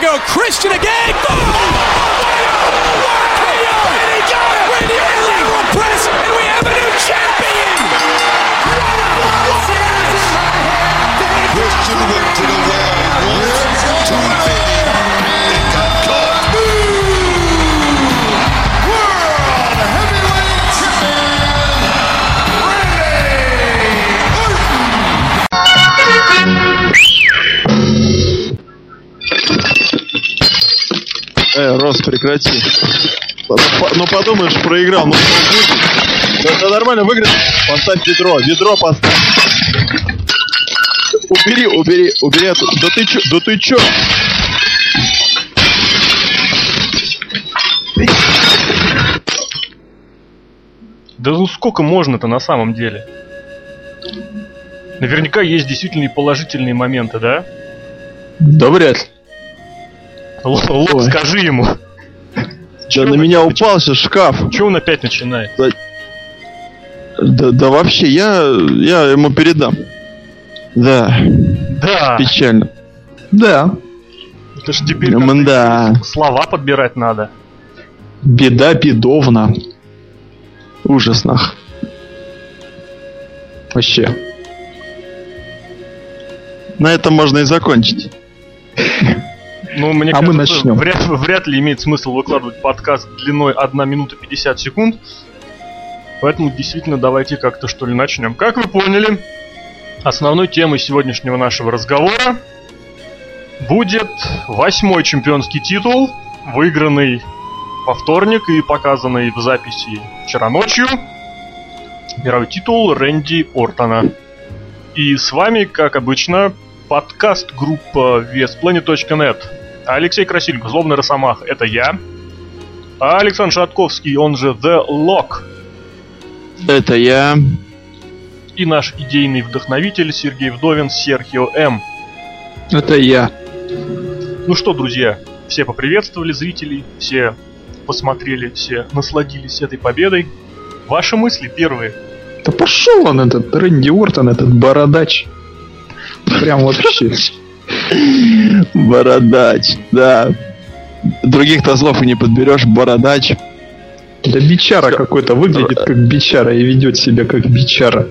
go. Christian again. Прекрати. Ну подумаешь, проиграл, ну? Да, нормально выиграть. Поставь ведро, ведро поставь. Убери, убери, убери эту. Да ты чё, да ты чё? Да ну сколько можно-то на самом деле? Наверняка есть действительно и положительные моменты, да? Да вряд ли. Л- Лок, Ой. скажи ему. Да на меня упал сейчас шкаф. Че он опять начинает? Да, да вообще, я, я ему передам. Да, Да, печально. Да. это ж теперь Да, слова подбирать надо. Беда бедовна. ужасно. Вообще. На этом можно и закончить. Ну, мне А мы кажется, начнем. Вряд, вряд ли имеет смысл выкладывать подкаст длиной 1 минута 50 секунд. Поэтому действительно давайте как-то что ли начнем. Как вы поняли, основной темой сегодняшнего нашего разговора будет восьмой чемпионский титул, выигранный во вторник и показанный в записи вчера ночью. Мировой титул Рэнди Ортона. И с вами, как обычно, подкаст группа VSPlanet.net. Алексей Красильников, Злобный Росомах, это я. А Александр Шатковский, он же The Lock. Это я. И наш идейный вдохновитель Сергей Вдовин, Серхио М. Это я. Ну что, друзья, все поприветствовали зрителей, все посмотрели, все насладились этой победой. Ваши мысли первые. Да пошел он этот Рэнди Уортон, этот бородач. Прям вообще. Бородач, да. Других-то слов и не подберешь. Бородач. Да бичара какой-то выглядит как бичара и ведет себя как бичара.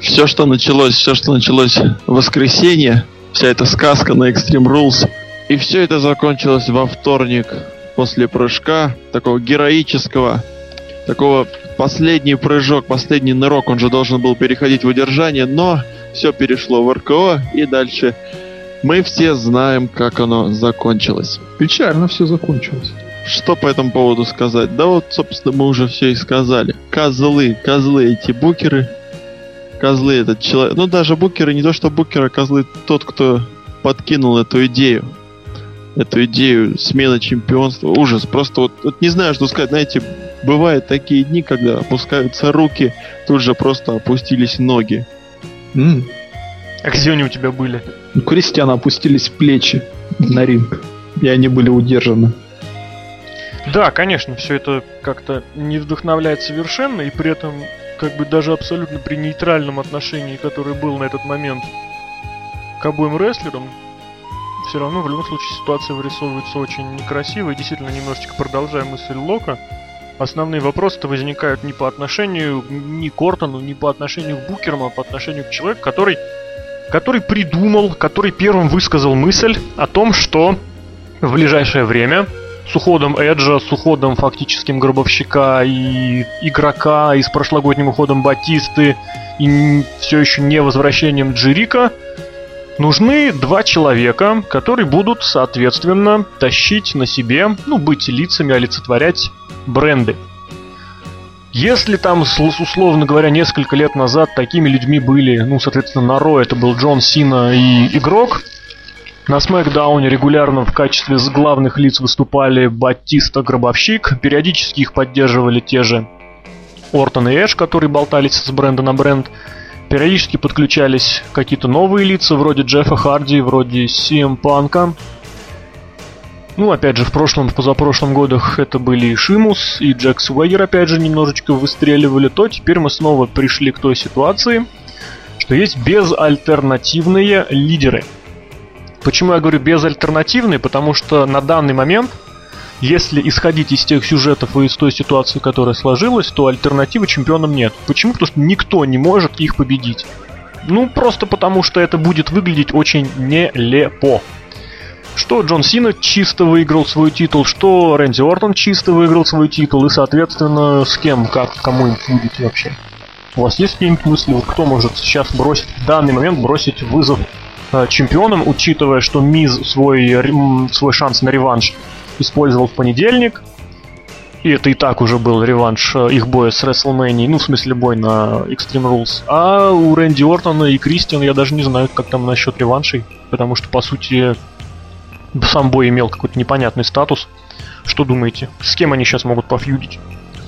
Все, что началось, все, что началось в воскресенье, вся эта сказка на Extreme Rules, и все это закончилось во вторник после прыжка, такого героического, такого последний прыжок, последний нырок, он же должен был переходить в удержание, но все перешло в РКО, и дальше мы все знаем, как оно закончилось. Печально все закончилось. Что по этому поводу сказать? Да вот, собственно, мы уже все и сказали. Козлы, козлы эти букеры. Козлы этот человек. Ну, даже букеры, не то что букеры, а козлы тот, кто подкинул эту идею. Эту идею смены чемпионства. Ужас. Просто вот, вот не знаю, что сказать. Знаете, бывают такие дни, когда опускаются руки, тут же просто опустились ноги. М. А где они у тебя были? У Кристиана опустились плечи на ринг. И они были удержаны. Да, конечно, все это как-то не вдохновляет совершенно, и при этом как бы даже абсолютно при нейтральном отношении, которое было на этот момент к обоим рестлерам, все равно в любом случае ситуация вырисовывается очень некрасиво, и действительно немножечко продолжая мысль Лока, основные вопросы-то возникают не по отношению ни к Ортону, ни по отношению к Букерам, а по отношению к человеку, который, который придумал, который первым высказал мысль о том, что в ближайшее время с уходом Эджа, с уходом фактическим Гробовщика и игрока, и с прошлогодним уходом Батисты, и все еще не возвращением Джерика, нужны два человека, которые будут, соответственно, тащить на себе, ну, быть лицами, олицетворять бренды. Если там, условно говоря, несколько лет назад такими людьми были, ну, соответственно, на Ро это был Джон Сина и Игрок, на Смакдауне регулярно в качестве главных лиц выступали Батиста, Гробовщик, периодически их поддерживали те же Ортон и Эш, которые болтались с бренда на бренд. Периодически подключались какие-то новые лица, вроде Джеффа Харди, вроде CM Панка. Ну, опять же, в прошлом, в позапрошлом годах это были и Шимус, и Джек Суэгер, опять же, немножечко выстреливали, то теперь мы снова пришли к той ситуации, что есть безальтернативные лидеры. Почему я говорю безальтернативный? Потому что на данный момент, если исходить из тех сюжетов и из той ситуации, которая сложилась, то альтернативы чемпионам нет. Почему? Потому что никто не может их победить. Ну, просто потому что это будет выглядеть очень нелепо. Что Джон Сина чисто выиграл свой титул, что Рэнди Ортон чисто выиграл свой титул, и, соответственно, с кем, как, кому им будет вообще. У вас есть какие-нибудь мысли, вот кто может сейчас бросить, в данный момент бросить вызов э, чемпионам, учитывая, что Миз свой, м, свой шанс на реванш использовал в понедельник, и это и так уже был реванш э, их боя с WrestleMania, ну, в смысле, бой на Extreme Rules. А у Рэнди Ортона и Кристиан я даже не знаю, как там насчет реваншей, потому что, по сути, сам бой имел какой-то непонятный статус. Что думаете? С кем они сейчас могут пофьюдить?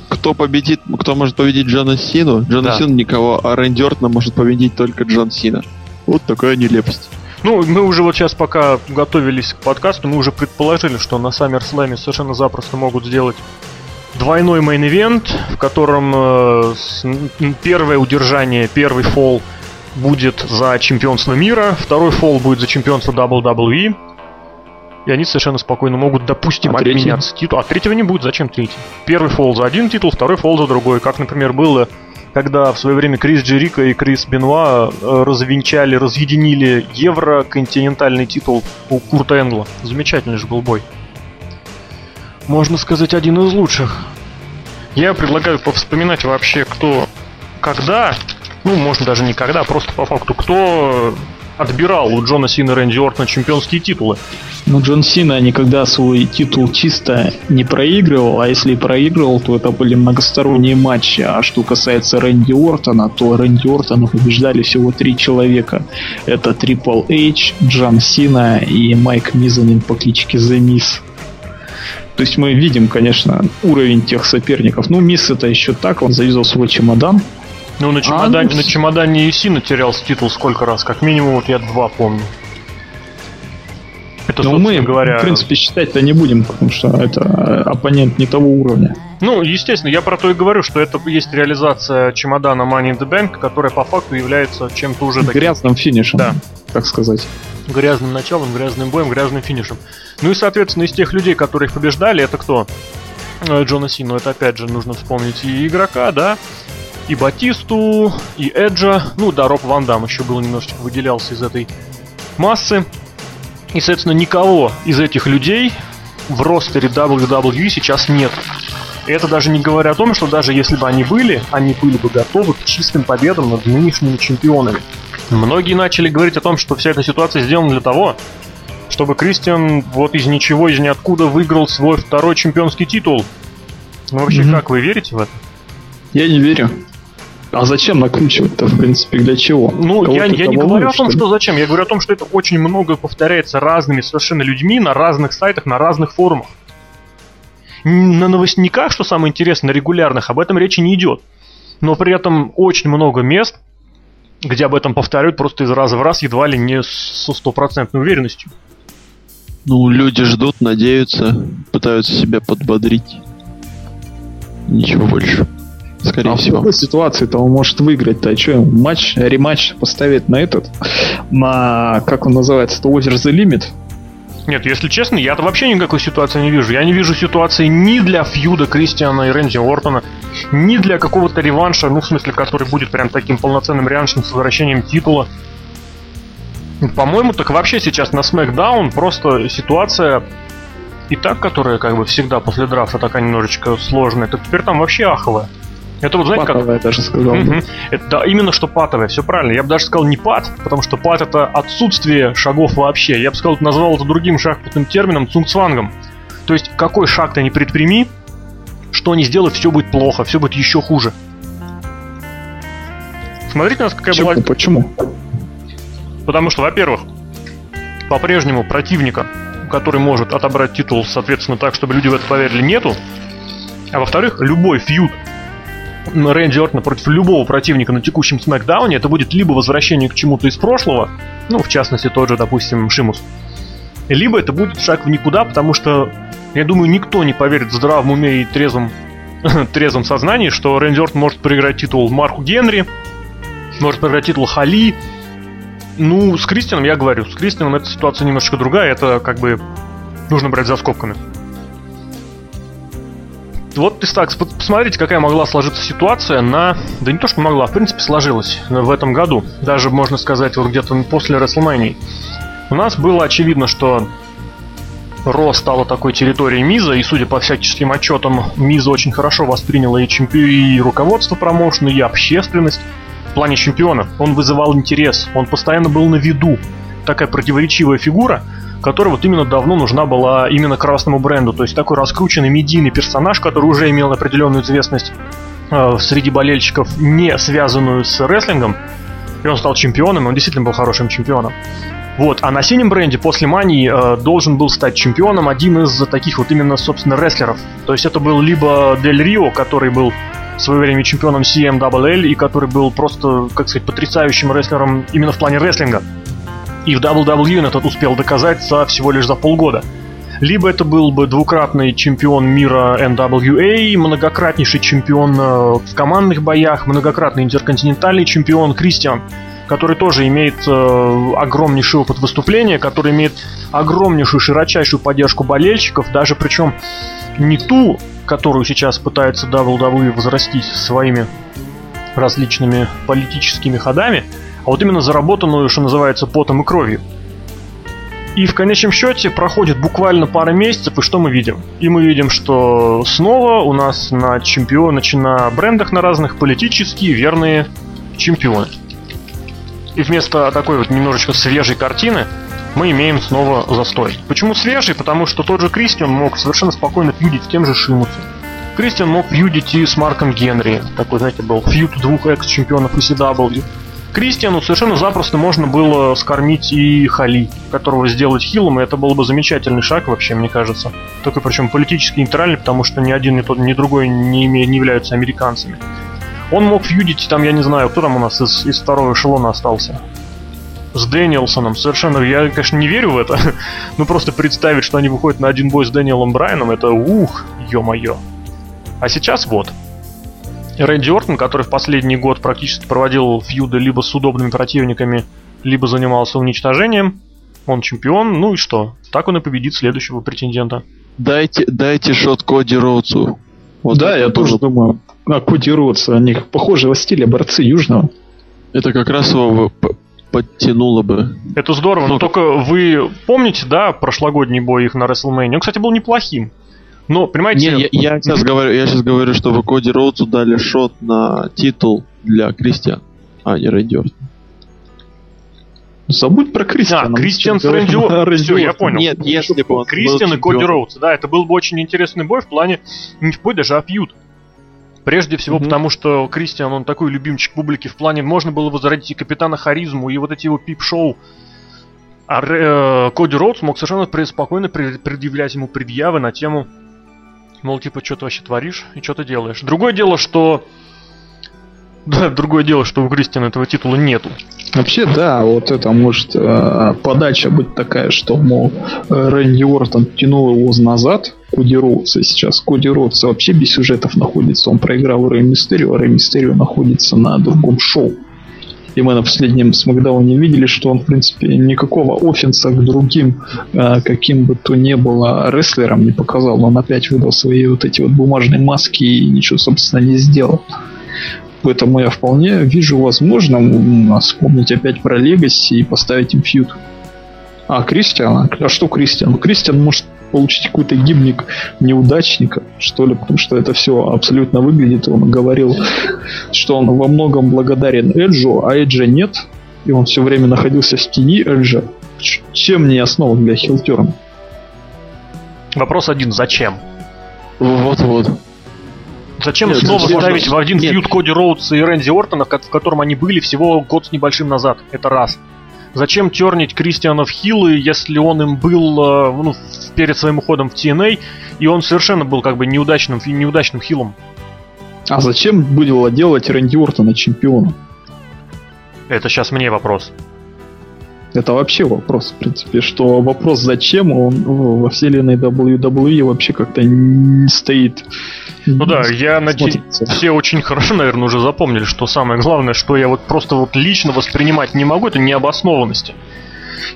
Кто победит, кто может победить Джона Сину? Джона Да. Сину никого, а Рэнди Ортона может победить только Джон Сина. Вот такая нелепость. Ну, мы уже вот сейчас, пока готовились к подкасту, мы уже предположили, что на SummerSlam совершенно запросто могут сделать двойной main event, в котором э, с- первое удержание, первый фол будет за чемпионство мира, второй фол будет за чемпионство WWE. И они совершенно спокойно могут, допустим, А обменяться титулом. А третьего не будет, зачем третий? Первый фол за один титул, второй фол за другой. Как, например, было, когда в свое время Крис Джерико и Крис Бенуа э, развенчали, разъединили евроконтинентальный титул у Курта Энгла. Замечательный же был бой. Можно сказать, один из лучших. Я предлагаю повспоминать вообще, кто, когда, ну, можно даже не когда, просто по факту, кто отбирал у Джона Сина и Рэнди Ортона чемпионские титулы. Ну, Джон Сина никогда свой титул чисто не проигрывал, а если и проигрывал, то это были многосторонние матчи. А что касается Рэнди Ортона, то Рэнди Ортона побеждали всего три человека. Это Трипл Эйч, Джон Сина и Майк Мизанин по кличке The Miz. То есть мы видим, конечно, уровень тех соперников. Ну, Мисс это еще так, он завязал свой чемодан. Ну, на А, чемодане, ну, на чемодане и Сина терял титул сколько раз? Как минимум, вот я два помню. Это, Но мы, говоря... в принципе, считать-то не будем, потому что это э, оппонент не того уровня. Ну, естественно, я про то и говорю, что это есть реализация чемодана Money in the Bank, которая по факту является чем-то уже таким Грязным финишем, Да. так сказать. грязным началом, грязным боем, грязным финишем. Ну и, соответственно, из тех людей, которые их побеждали, это кто? Э, Джона Сину, это опять же нужно вспомнить и игрока, да, и Батисту, и Эджа, ну да, Роб Ван Дам еще был немножечко выделялся из этой массы. И, соответственно, никого из этих людей в ростере WWE сейчас нет. И это даже не говоря о том, что даже если бы они были, они были бы готовы к чистым победам над нынешними чемпионами. Многие начали говорить о том, что вся эта ситуация сделана для того, чтобы Кристиан вот из ничего, из ниоткуда выиграл свой второй чемпионский титул. Ну вообще, Мгм. как вы верите в это? Я не верю. А зачем накручивать-то, в принципе, для чего? Ну, я, я не это говорю о волнует, том, ли? что зачем. Я говорю о том, что это очень много повторяется разными совершенно людьми на разных сайтах, на разных форумах. На новостниках, что самое интересное, регулярных, об этом речи не идет. Но при этом очень много мест, где об этом повторяют просто из раза в раз, едва ли не со стопроцентной уверенностью. Ну, люди ждут, надеются, пытаются себя подбодрить. Ничего больше. Скорее А в всего. какой ситуации-то он может выиграть-то? А что, ему матч, рематч поставить на этот? На, как он называется, то Over the Limit? Нет, если честно, я-то вообще никакой ситуации не вижу. Я не вижу ситуации ни для фьюда Кристиана и Рэнди Ортона, ни для какого-то реванша, ну, в смысле, который будет прям таким полноценным реваншем с возвращением титула. По-моему, так вообще сейчас на SmackDown просто ситуация и так, которая как бы всегда после драфта такая немножечко сложная, так теперь там вообще аховая. Это вот, знаете, как... Патовая, я даже сказал. бы. Мгм. Это да, именно что патовое, все правильно. Я бы даже сказал не пат, потому что пат это отсутствие шагов вообще. Я бы сказал, назвал это другим шахматным термином цунгцвангом. То есть какой шаг ты не предприми, что не сделай, все будет плохо, все будет еще хуже. Смотрите, у нас какая Почему? была Почему? Потому что, во-первых, по-прежнему противника, который может отобрать титул, соответственно, так, чтобы люди в это поверили, нету. А во-вторых, любой фьюд Рэнди Ортона против любого противника на текущем Смакдауне, это будет либо возвращение к чему-то из прошлого, ну, в частности, тот же, допустим, Шимус, либо это будет шаг в никуда, потому что, я думаю, никто не поверит в здравом уме и трезвом, трезвом сознании, что Рэнди Ортон может проиграть титул Марку Генри, может проиграть титул Хали, Ну, с Кристианом я говорю, с Кристианом эта ситуация немножко другая, это как бы нужно брать за скобками. Вот так, посмотрите, какая могла сложиться ситуация на... Да не то, что могла, в принципе, сложилась в этом году. Даже, можно сказать, вот где-то после WrestleMania. У нас было очевидно, что Ро стала такой территорией Миза, и судя по всяческим отчетам, Миза очень хорошо восприняла и, чемпи... и руководство промоушена, и общественность. В плане чемпиона он вызывал интерес, он постоянно был на виду. Такая противоречивая фигура, которая вот именно давно нужна была именно красному бренду. То есть такой раскрученный медийный персонаж, который уже имел определенную известность э, среди болельщиков, не связанную с рестлингом. И он стал чемпионом, и он действительно был хорошим чемпионом. Вот, а на синем бренде после Мании э, должен был стать чемпионом один из таких вот именно, собственно, рестлеров. То есть это был либо Дель Рио, который был в свое время чемпионом CMLL и который был просто, как сказать, потрясающим рестлером именно в плане рестлинга. И в WWE этот успел доказать за всего лишь за полгода. Либо это был бы двукратный чемпион мира NWA, многократнейший чемпион э, в командных боях, многократный интерконтинентальный чемпион Кристиан, который тоже имеет э, огромнейший опыт выступления, который имеет огромнейшую, широчайшую поддержку болельщиков, даже причем не ту, которую сейчас пытается WWE возрастить своими различными политическими ходами, а вот именно заработанную, что называется, потом и кровью. И в конечном счете проходит буквально пара месяцев, и что мы видим? И мы видим, что снова у нас на чемпион, на брендах на разных политические верные чемпионы. И вместо такой вот немножечко свежей картины мы имеем снова застой. Почему свежий? Потому что тот же Кристиан мог совершенно спокойно фьюдить с тем же Шимусом. Кристиан мог фьюдить и с Марком Генри. Такой, знаете, был фьюд двух экс-чемпионов ECW. Кристиану совершенно запросто можно было скормить и Хали, которого сделать хилом, и это был бы замечательный шаг вообще, мне кажется. Только причем политически нейтральный, потому что ни один, ни тот, ни другой не, име, не являются американцами. Он мог фьюдить там, я не знаю, кто там у нас из, из второго эшелона остался. С Дэниелсоном. Совершенно, я, конечно, не верю в это, но просто представить, что они выходят на один бой с Дэниелом Брайаном, это ух, ё-моё. А сейчас вот. Рэнди Ортон, который в последний год практически проводил фьюды либо с удобными противниками, либо занимался уничтожением. Он чемпион, ну и что? Так он и победит следующего претендента. Дайте, дайте шот Коди Роудсу. Вот да, я тоже думаю. А Коди Роудс, они похожего стиля борцы Южного. Это как раз его подтянуло бы. Это здорово, но, но только вы помните, да, прошлогодний бой их на WrestleMania? Он, кстати, был неплохим. Но, понимаете... Не, я, я, сейчас говорю, я сейчас говорю, что Коди Роудсу дали шот на титул для Кристиан, а не Рэнди. Забудь про Кристиана. А, Кристиан с Рэнди Ортон. Все, я понял. Нет, если бы он Кристиан и Коди Роудс. Да, это был бы очень интересный бой в плане, не вплоть даже а фьюд. Прежде всего, mm-hmm. потому что Кристиан, он такой любимчик публики в плане, можно было возродить и Капитана Харизму, и вот эти его пип-шоу. А э, Коди Роудс мог совершенно спокойно предъявлять ему предъявы на тему Мол, типа, что ты вообще творишь и что ты делаешь. Другое дело, что... Да, другое дело, что у Кристиана этого титула нету. Вообще, да, вот это может э, подача быть такая, что, мол, Рэнди Уортон тянул его назад, Коди Роудса сейчас. Коди Роудса вообще без сюжетов находится. Он проиграл Рэй Мистерио, а Рэй Мистерио находится на другом шоу. И мы на последнем Смакдауне видели, что он, в принципе, никакого офенса к другим, э, каким бы то ни было рестлерам не показал. Он опять выдал свои вот эти вот бумажные маски и ничего, собственно, не сделал. Поэтому я вполне вижу возможным вспомнить опять про Легаси и поставить им фьюд. А, Кристиана? А что Кристиан? Кристиан может получить какой-то гимник неудачника, что ли, потому что это все абсолютно выглядит. Он говорил, что он во многом благодарен Эджу, а Эджа нет, и он все время находился в тени Эджа. Чем не основа для хилтерна? Вопрос один, зачем? Вот-вот. Зачем нет, снова ставить в один фьюд Коди Роудс и Рэнди Ортона, в котором они были всего год с небольшим назад? Это раз. Зачем тернить Кристиана в хилы, если он им был э, ну, перед своим уходом в TNA, и он совершенно был как бы неудачным, неудачным хилом? А зачем было делать Рэнди Ортона чемпионом? Это сейчас мне вопрос. Это вообще вопрос, в принципе, что вопрос зачем он во вселенной WWE вообще как-то не стоит. Ну да, я надеюсь, все очень хорошо, наверное, уже запомнили, что самое главное, что я вот просто вот лично воспринимать не могу, это необоснованности.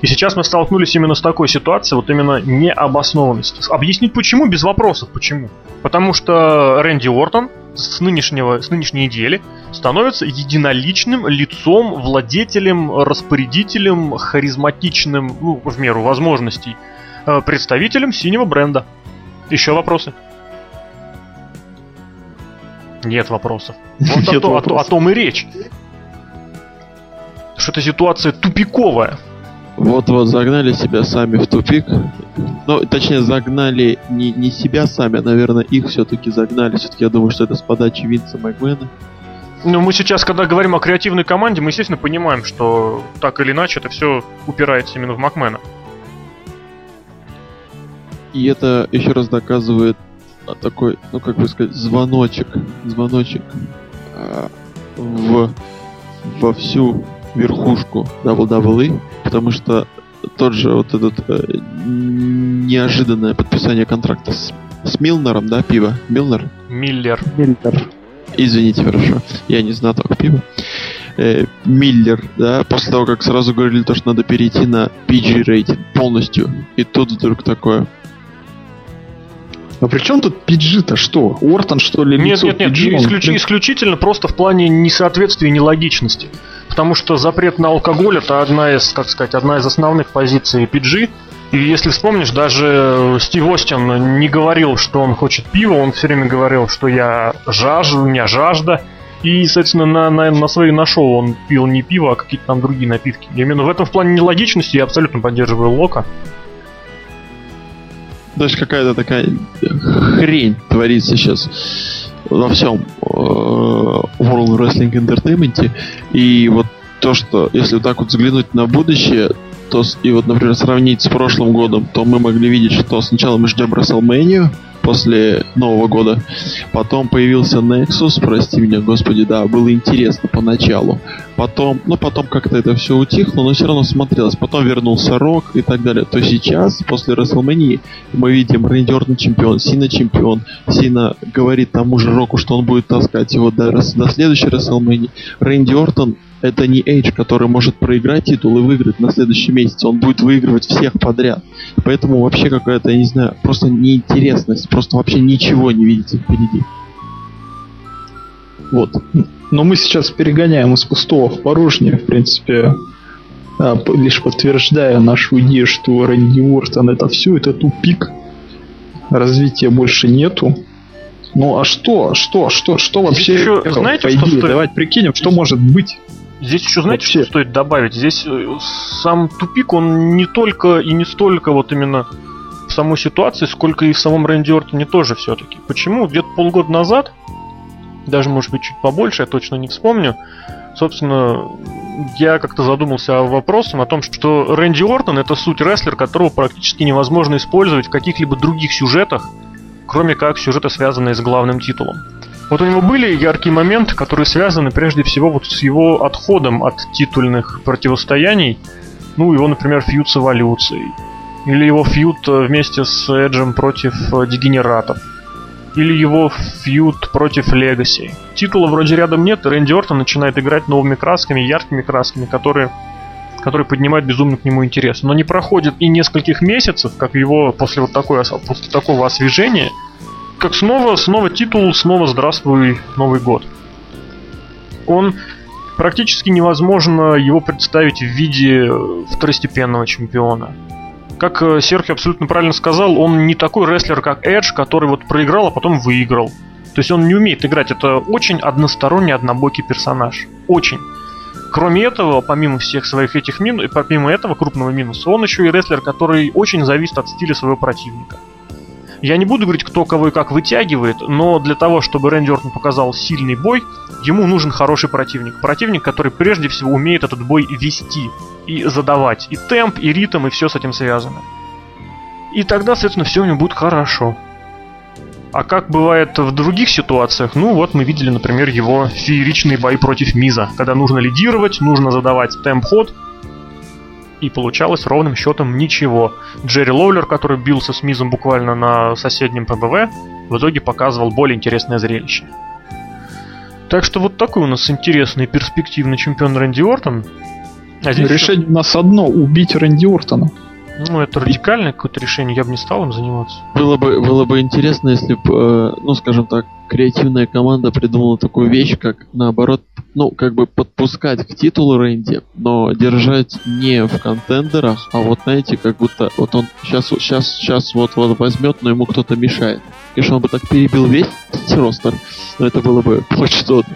И сейчас мы столкнулись именно с такой ситуацией, вот именно необоснованности. Объяснить почему без вопросов, почему. Потому что Рэнди Уортон с, нынешнего, с нынешней недели становится единоличным лицом, владетелем, распорядителем, харизматичным, ну, в меру возможностей, э, представителем синего бренда. Еще вопросы? Нет вопросов. Вот Нет. О, о том и речь. Что эта ситуация тупиковая. Вот-вот загнали себя сами в тупик. Ну, точнее, загнали не, не себя сами, а, наверное, их все-таки загнали. Все-таки я думаю, что это с подачи Винса Макмена. Ну, мы сейчас, когда говорим о креативной команде, мы, естественно, понимаем, что так или иначе это все упирается именно в Макмена. И это еще раз доказывает такой, ну как бы сказать, звоночек, звоночек э, в во всю верхушку WWE, потому что тот же вот этот э, неожиданное подписание контракта с, с Милнером, да, пиво? Милнер? Миллер. Миллер. Извините, хорошо. Я не знаток пива. Э, Миллер, да, после того, как сразу говорили то, что надо перейти на PG рейтинг полностью. И тут вдруг такое. Но при чем тут PG-то что? Ортон что ли? Нет, нет, нет, PG, исключ, он... исключительно просто в плане несоответствия и нелогичности. Потому что запрет на алкоголь это одна из, как сказать, одна из основных позиций PG. И если вспомнишь, даже Стив Остин не говорил, что он хочет пива, он все время говорил, что я жажду, у меня жажда. И, соответственно, на, на, на свои на шоу он пил не пиво, а какие-то там другие напитки. И именно в этом в плане нелогичности я абсолютно поддерживаю Лока. Даже какая-то такая хрень творится сейчас во всем э, World Wrestling Entertainment. И вот то, что если вот так вот взглянуть на будущее, то и вот, например, сравнить с прошлым годом, то мы могли видеть, что сначала мы ждем WrestleMania, после Нового года. Потом появился Nexus, прости меня, господи, да, было интересно поначалу. Потом, ну потом как-то это все утихло, но все равно смотрелось. Потом вернулся Рок и так далее. То сейчас, после WrestleMania, мы видим Рэнди чемпион, Сина чемпион. Сина говорит тому же Року, что он будет таскать его до, до следующей WrestleMania. Рэнди Ортон это не Эйдж, который может проиграть титул и выиграть на следующий месяц. Он будет выигрывать всех подряд. Поэтому вообще какая-то, я не знаю, просто неинтересность. Просто вообще ничего не видите впереди. Вот. Но мы сейчас перегоняем из пустого в порожнее, в принципе, а, лишь подтверждая нашу идею, что Рэнди Уортон это все, это тупик. Развития больше нету. Ну а что, что, что, что вообще? Еще, знаете, по идее, что стоит... давайте прикинем, что может быть. Здесь еще, знаете, Вообще. что стоит добавить? Здесь э, сам тупик, он не только и не столько вот именно в самой ситуации, сколько и в самом Рэнди Ортоне тоже все-таки. Почему? Где-то полгода назад, даже, может быть, чуть побольше, я точно не вспомню, собственно, я как-то задумался о вопросе о том, что Рэнди Ортон это суть рестлер, которого практически невозможно использовать в каких-либо других сюжетах, кроме как сюжеты, связанные с главным титулом. Вот у него были яркие моменты, которые связаны прежде всего вот с его отходом от титульных противостояний. Ну, его, например, фьюд с эволюцией. Или его фьюд э, вместе с Эджем против э, дегенератов. Или его фьюд против Легаси. Титула вроде рядом нет, и Рэнди Ортон начинает играть новыми красками, яркими красками, которые которые поднимают безумно к нему интерес. Но не проходит и нескольких месяцев, как его после вот такой, после такого освежения, как снова, снова титул, снова здравствуй, Новый год. Он практически невозможно его представить в виде второстепенного чемпиона. Как э, Серхио абсолютно правильно сказал, он не такой рестлер, как Эдж, который вот проиграл, а потом выиграл. То есть он не умеет играть. Это очень односторонний, однобокий персонаж. Очень. Кроме этого, помимо всех своих этих минусов, помимо этого крупного минуса, он еще и рестлер, который очень зависит от стиля своего противника. Я не буду говорить, кто кого и как вытягивает, но для того, чтобы Рэнди Ортон показал сильный бой, ему нужен хороший противник. Противник, который прежде всего умеет этот бой вести и задавать. И темп, и ритм, и все с этим связано. И тогда, соответственно, все у него будет хорошо. А как бывает в других ситуациях, ну вот мы видели, например, его фееричный бой против Миза, когда нужно лидировать, нужно задавать темп-ход, И получалось ровным счетом ничего. Джерри Лоулер, который бился с Мизом буквально на соседнем ПБВ, в итоге показывал более интересное зрелище. Так что вот такой у нас интересный перспективный чемпион Рэнди Ортон. А здесь Решение у нас одно — убить Рэнди Ортона. Ну, это радикальное какое-то решение, я бы не стал им заниматься. Было бы, было бы интересно, если бы, э, ну, скажем так, креативная команда придумала такую вещь, как, наоборот, ну, как бы подпускать к титулу Рэнди, но держать не в контендерах, а вот, знаете, как будто вот он сейчас, сейчас, сейчас вот, вот возьмет, но ему кто-то мешает. Конечно, он бы так перебил весь ростер, но это было бы хоть что-то.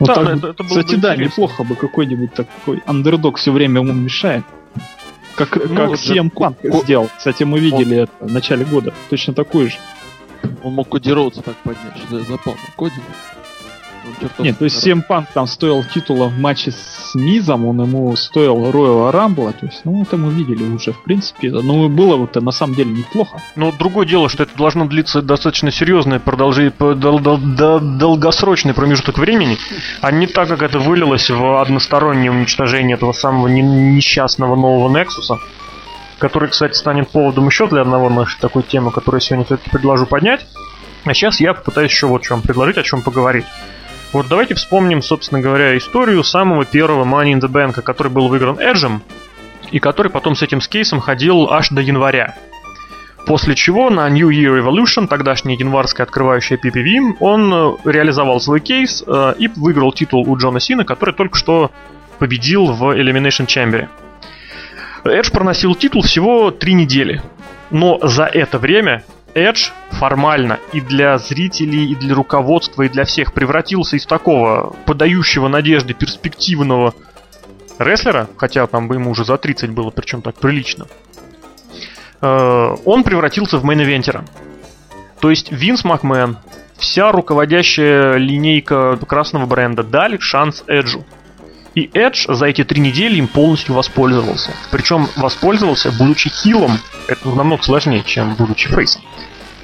Вот да, так, это, это кстати, да, интересно. неплохо бы какой-нибудь такой андердог все время ему мешает. Как, ну, как CM Punk сделал. Кстати, мы видели он... это в начале года. Точно такой же. Он мог Коди Роудса так поднять, что я запал. Коди. Нет, то есть CM Punk там стоил титула в матче с Мизом, он ему стоил Royal Rumble, то есть, ну, это мы видели уже, в принципе. Ну, было вот это на самом деле неплохо. Но другое дело, что это должно длиться достаточно серьезное продолжение, дол, дол, дол, долгосрочный промежуток времени, а не так, как это вылилось в одностороннее уничтожение этого самого несчастного нового Нексуса который, кстати, станет поводом еще для одного нашей такой темы, которую я сегодня все-таки предложу поднять. А сейчас я попытаюсь еще вот о чем предложить, о чем поговорить. Вот давайте вспомним, собственно говоря, историю самого первого Money in the Bank, который был выигран Эджем, и который потом с этим скейсом ходил аж до января. После чего на New Year Evolution, тогдашняя январская открывающая PPV, он э, реализовал свой кейс э, и выиграл титул у Джона Сина, который только что победил в Elimination Chamber. Эдж проносил титул всего три недели. Но за это время Edge формально и для зрителей, и для руководства, и для всех превратился из такого подающего надежды перспективного рестлера, хотя там бы ему уже за 30 было, причем так прилично, э, он превратился в мейн-эвентера. То есть Винс Макмен, вся руководящая линейка красного бренда дали шанс Эджу. И Эдж за эти три недели им полностью воспользовался. Причем воспользовался, будучи хилом. Это намного сложнее, чем будучи фейсом.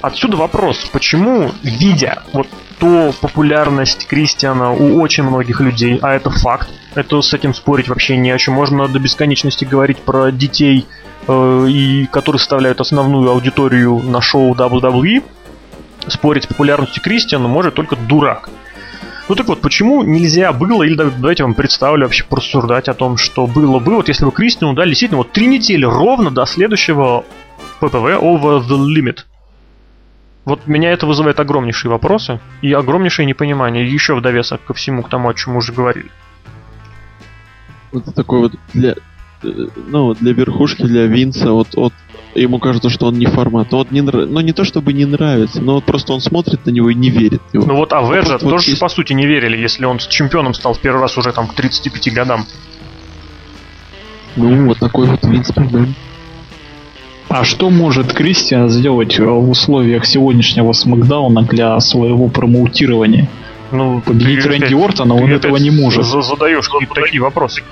Отсюда вопрос, почему, видя вот ту популярность Кристиана у очень многих людей, а это факт, это с этим спорить вообще не о чем. Можно до бесконечности говорить про детей, э, и которые составляют основную аудиторию на шоу WWE. Спорить с популярностью Кристиана может только дурак. Ну так вот, почему нельзя было, или давайте вам представлю вообще просуждать о том, что было бы, вот если бы Кристиану дали действительно вот три недели ровно до следующего ППВ Over the Limit. Вот меня это вызывает огромнейшие вопросы и огромнейшее непонимание, еще в довесок ко всему, к тому, о чем мы уже говорили. Вот такой вот для, э, ну, для верхушки, для Винса, вот, вот ему кажется, что он не формат. Но вот не, ну, не то чтобы не нравится, но вот просто он смотрит на него и не верит в него. Ну вот, а Веджа вот, тоже, вот, по сути, не верили, если он с чемпионом стал в первый раз уже там к 35 годам. Ну, вот такой вот Винс проблем. А что может Кристиан сделать в условиях сегодняшнего смакдауна для своего промоутирования? Ну, Победить ты, Рэнди Ортона он этого не может. Задаешь какие-то такие вопросы.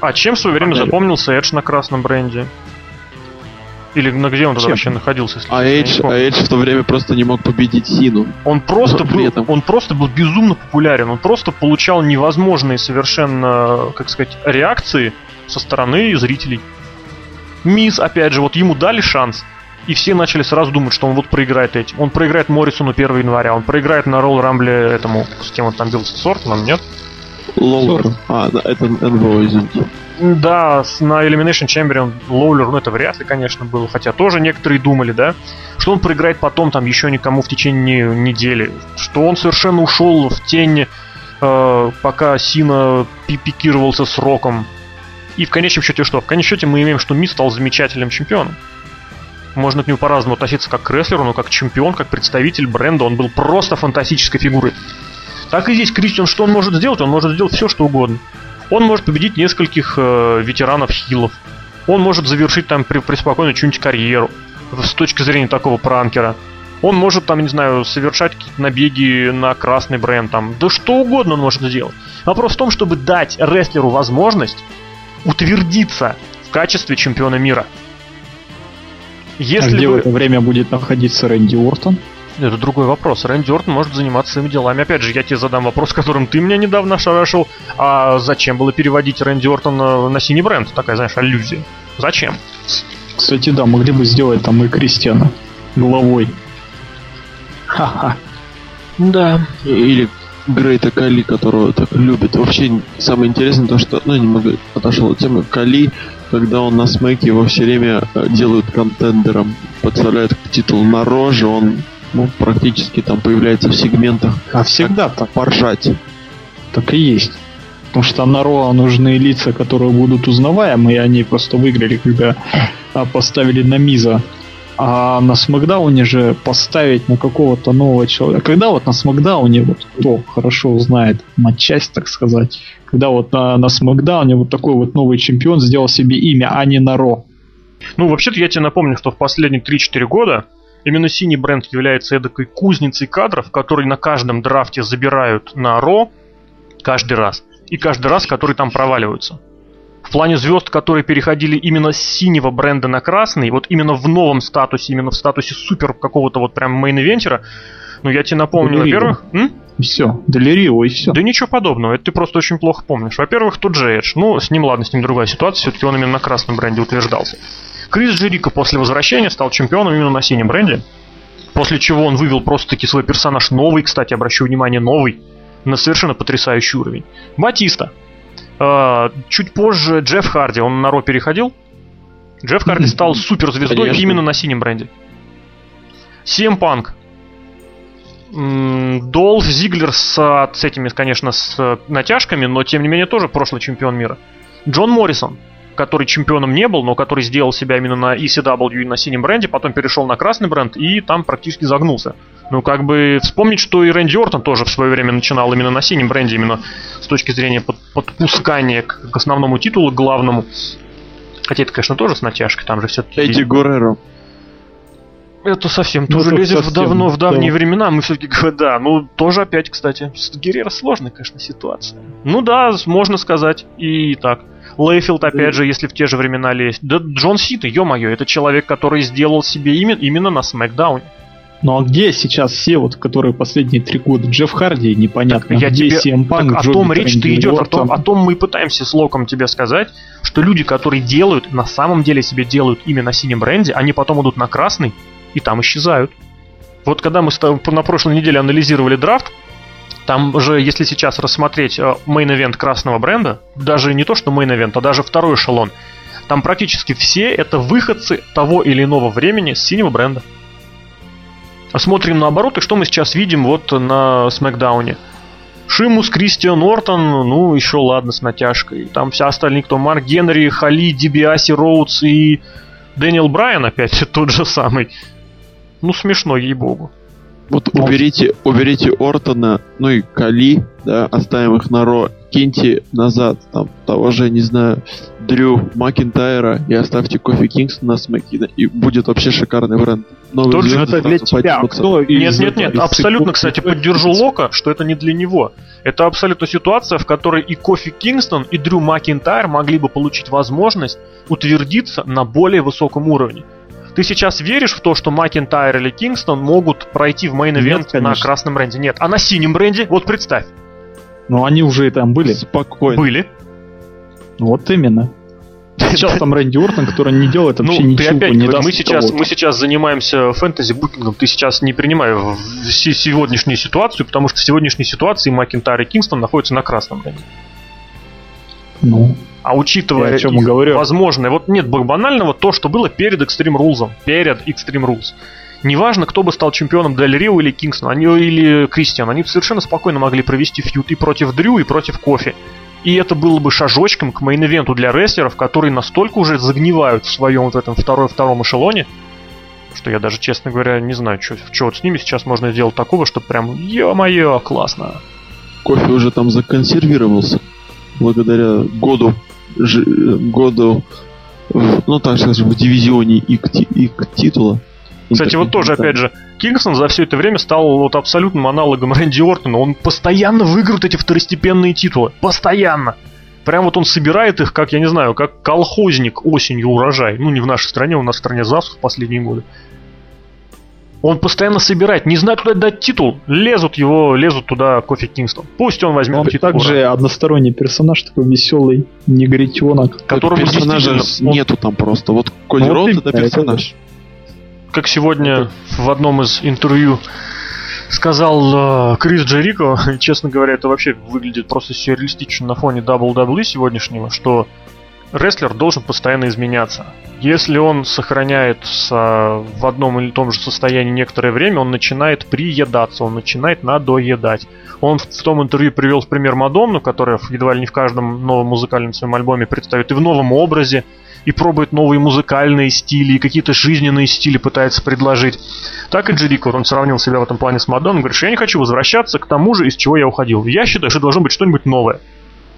А чем в свое время запомнился Эдж на красном бренде? Или на где он тогда вообще находился? Если а Эдж, а Эдж в то время просто не мог победить Сину. Он просто, был, он просто был безумно популярен. Он просто получал невозможные совершенно, как сказать, реакции со стороны зрителей. Мисс, опять же, вот ему дали шанс, и все начали сразу думать, что он вот проиграет этим. Он проиграет Моррисону 1 января, он проиграет на Ролл Рамбле этому, с кем он там бился, с Ортоном, нет? Лоулер. А, да, это НБО, извините. Да, на Elimination Chamber Лоулер, ну это вряд ли, конечно, было, хотя тоже некоторые думали, да, что он проиграет потом там еще никому в течение недели, что он совершенно ушел в тень, э, пока Сина пикировался с Роком, и в конечном счете что? В конечном счете мы имеем, что Мисс стал замечательным чемпионом. Можно к нему по-разному относиться как к рестлеру, но как чемпион, как представитель бренда, он был просто фантастической фигурой. Так и здесь Кристиан, что он может сделать? Он может сделать все, что угодно. Он может победить нескольких э, ветеранов хилов. Он может завершить там преспокойно чью-нибудь карьеру с точки зрения такого пранкера. Он может там, не знаю, совершать какие-то набеги на красный бренд там. Да что угодно он может сделать. Вопрос в том, чтобы дать рестлеру возможность утвердиться в качестве чемпиона мира. Если а где бы... в это время будет находиться Рэнди Уортон? Это другой вопрос. Рэнди Ортон может заниматься своими делами. Опять же, я тебе задам вопрос, которым ты меня недавно шарашил. А зачем было переводить Рэнди Ортона на синий бренд? Такая, знаешь, аллюзия. Зачем? Кстати, да, могли бы сделать там и Кристиана головой. Ха-ха. Да. Или Грейта Кали, которого так любят. Вообще, самое интересное то, что, ну, немного отошел от темы, Кали, когда он на смеке, его все время э, делают контендером, подставляют титул на роже, он ну, практически там появляется в сегментах. А всегда так. Поржать. Так и есть. Потому что на Роа нужны лица, которые будут узнаваемы, и они просто выиграли, когда а, поставили на Миза. А на Смакдауне же поставить на какого-то нового человека. Когда вот на Смакдауне, вот кто хорошо знает матчасть, так сказать, когда вот на, на Смакдауне вот такой вот новый чемпион сделал себе имя, а не на Ро. Ну, вообще-то я тебе напомню, что в последние 3-4 года именно синий бренд является эдакой кузницей кадров, которые на каждом драфте забирают на Ро каждый раз. И каждый раз, которые там проваливаются. В плане звезд, которые переходили именно с синего бренда на красный, вот именно в новом статусе, именно в статусе супер какого-то вот прям мейн-ивентера, ну я тебе напомню, во-первых... все. Делирио и все. Да ничего подобного, это ты просто очень плохо помнишь. Во-первых, тут же Эдж. Ну, с ним ладно, с ним другая ситуация, все-таки он именно на красном бренде утверждался. Крис Джерико после возвращения стал чемпионом именно на синем бренде. После чего он вывел просто-таки свой персонаж новый, кстати, обращу внимание, новый, на совершенно потрясающий уровень. Батиста. Э, чуть позже Джефф Харди, он на Ро переходил. Джефф Харди стал суперзвездой Конечно. именно на синем бренде. CM Punk. М, Долф Зиглер с, с этими, конечно, с э, натяжками, но тем не менее тоже прошлый чемпион мира. Джон Моррисон, который чемпионом не был, но который сделал себя именно на ECW и на синем бренде, потом перешел на красный бренд и там практически загнулся. Ну, как бы вспомнить, что и Рэнди Ортон тоже в свое время начинал именно на синем бренде, именно с точки зрения под- подпускания к, к основному титулу, к главному. Хотя это, конечно, тоже с натяжкой, там же все-таки... Эдди Гуэрро. Это совсем Ну, тоже тут лезет в, давно, в давние да. времена. Мы все-таки говорим, да, ну тоже опять, кстати, с Геррера сложная, конечно, ситуация. Ну да, можно сказать и так. Лейфилд, опять же, если в те же времена лезть. Да Джон Сита, ё-моё, это человек, который сделал себе имя именно на Смакдауне. Ну а где сейчас все, вот, которые последние три года? Джефф Харди, непонятно. Я где тебе- CM Punk, Так о том речь-то идет, о том, о том мы пытаемся с Локом тебе сказать, что люди, которые делают, на самом деле себе делают имя на синем бренде, они потом идут на красный и там исчезают. Вот когда мы на прошлой неделе анализировали драфт, там же, если сейчас рассмотреть main event красного бренда, даже не то, что main event, а даже второй эшелон, там практически все это выходцы того или иного времени с синего бренда. Смотрим наоборот, и что мы сейчас видим вот на Смакдауне. Шимус, Кристиан Ортон, ну, еще ладно, с натяжкой. Там все остальные, кто Марк Генри, Хали, Дибиаси, Роудс и Дэниел Брайан опять тот же самый. Ну, смешно, ей-богу. Вот уберите, уберите Ортона, ну и Кали, да, оставим их на Ро, киньте назад, там, того же, не знаю, Дрю Макинтайра и оставьте Кофи Кингстона на смеке, да, и будет вообще шикарный бренд. Новые Тот же Это для тебя. Кто Нет, нет, нет, из абсолютно, кстати, поддержу Лока, что это не для него. Это абсолютно ситуация, в которой и Кофи Кингстон, и Дрю Макинтайр могли бы получить возможность утвердиться на более высоком уровне. Ты сейчас веришь в то, что Макинтайр или Кингстон могут пройти в main event на красном бренде? Нет. А на синем бренде? Вот представь. Ну они уже и там были. Спокойно. Были. Вот именно. Сейчас там Рэнди Ортон, который не делает вообще Ну, ты ничего, опять не мы сейчас, мы сейчас занимаемся фэнтези-букингом, ты сейчас не принимай сегодняшнюю ситуацию, потому что в сегодняшней ситуации Макинтайр и Кингстон находятся на красном бренде. Ну, А учитывая Я о чем говорю. возможное, вот нет банального то, что было перед Extreme Rules, перед Extreme Rules. Неважно, кто бы стал чемпионом Дель Рио или Кингстон, они, или Кристиан, они совершенно спокойно могли провести фьюд и против Дрю, и против Кофи. И это было бы шажочком к мейн-ивенту для рестлеров, которые настолько уже загнивают в своем вот этом второй, втором эшелоне, что я даже, честно говоря, не знаю, что, что вот с ними сейчас можно сделать такого, что прям, ё-моё, классно. Кофе уже там законсервировался благодаря году, году, в- ну так скажем, в дивизионе и к, ти- и к титула. Кстати, вот тоже, опять же, Кингстон за все это время стал вот абсолютным аналогом Рэнди Ортона. Он постоянно выигрывает эти второстепенные титулы. Постоянно. Прям вот он собирает их, как, я не знаю, как колхозник осенью урожай. Ну, не в нашей стране, у нас в стране засух в последние годы. Он постоянно собирает, не знает, куда дать титул, лезут его, лезут туда Кофи Кингстон. Пусть он возьмет Он титул. также односторонний персонаж, такой веселый негритенок. которому персонажа он- нету там просто. Вот Коди Ну, вот Роуд это это персонаж. как сегодня в одном из интервью сказал э, Крис Джерико, честно говоря, это вообще выглядит просто сюрреалистично на фоне WWE сегодняшнего, что рестлер должен постоянно изменяться. Если он сохраняется в одном или том же состоянии некоторое время, он начинает приедаться, он начинает надоедать. Он в, том интервью привел в пример Мадонну, которая едва ли не в каждом новом музыкальном своем альбоме представит и в новом образе, и пробует новые музыкальные стили, и какие-то жизненные стили пытается предложить. Так и Джерико, он сравнил себя в этом плане с Мадонной, говорит, что я не хочу возвращаться к тому же, из чего я уходил. Я считаю, что должно быть что-нибудь новое.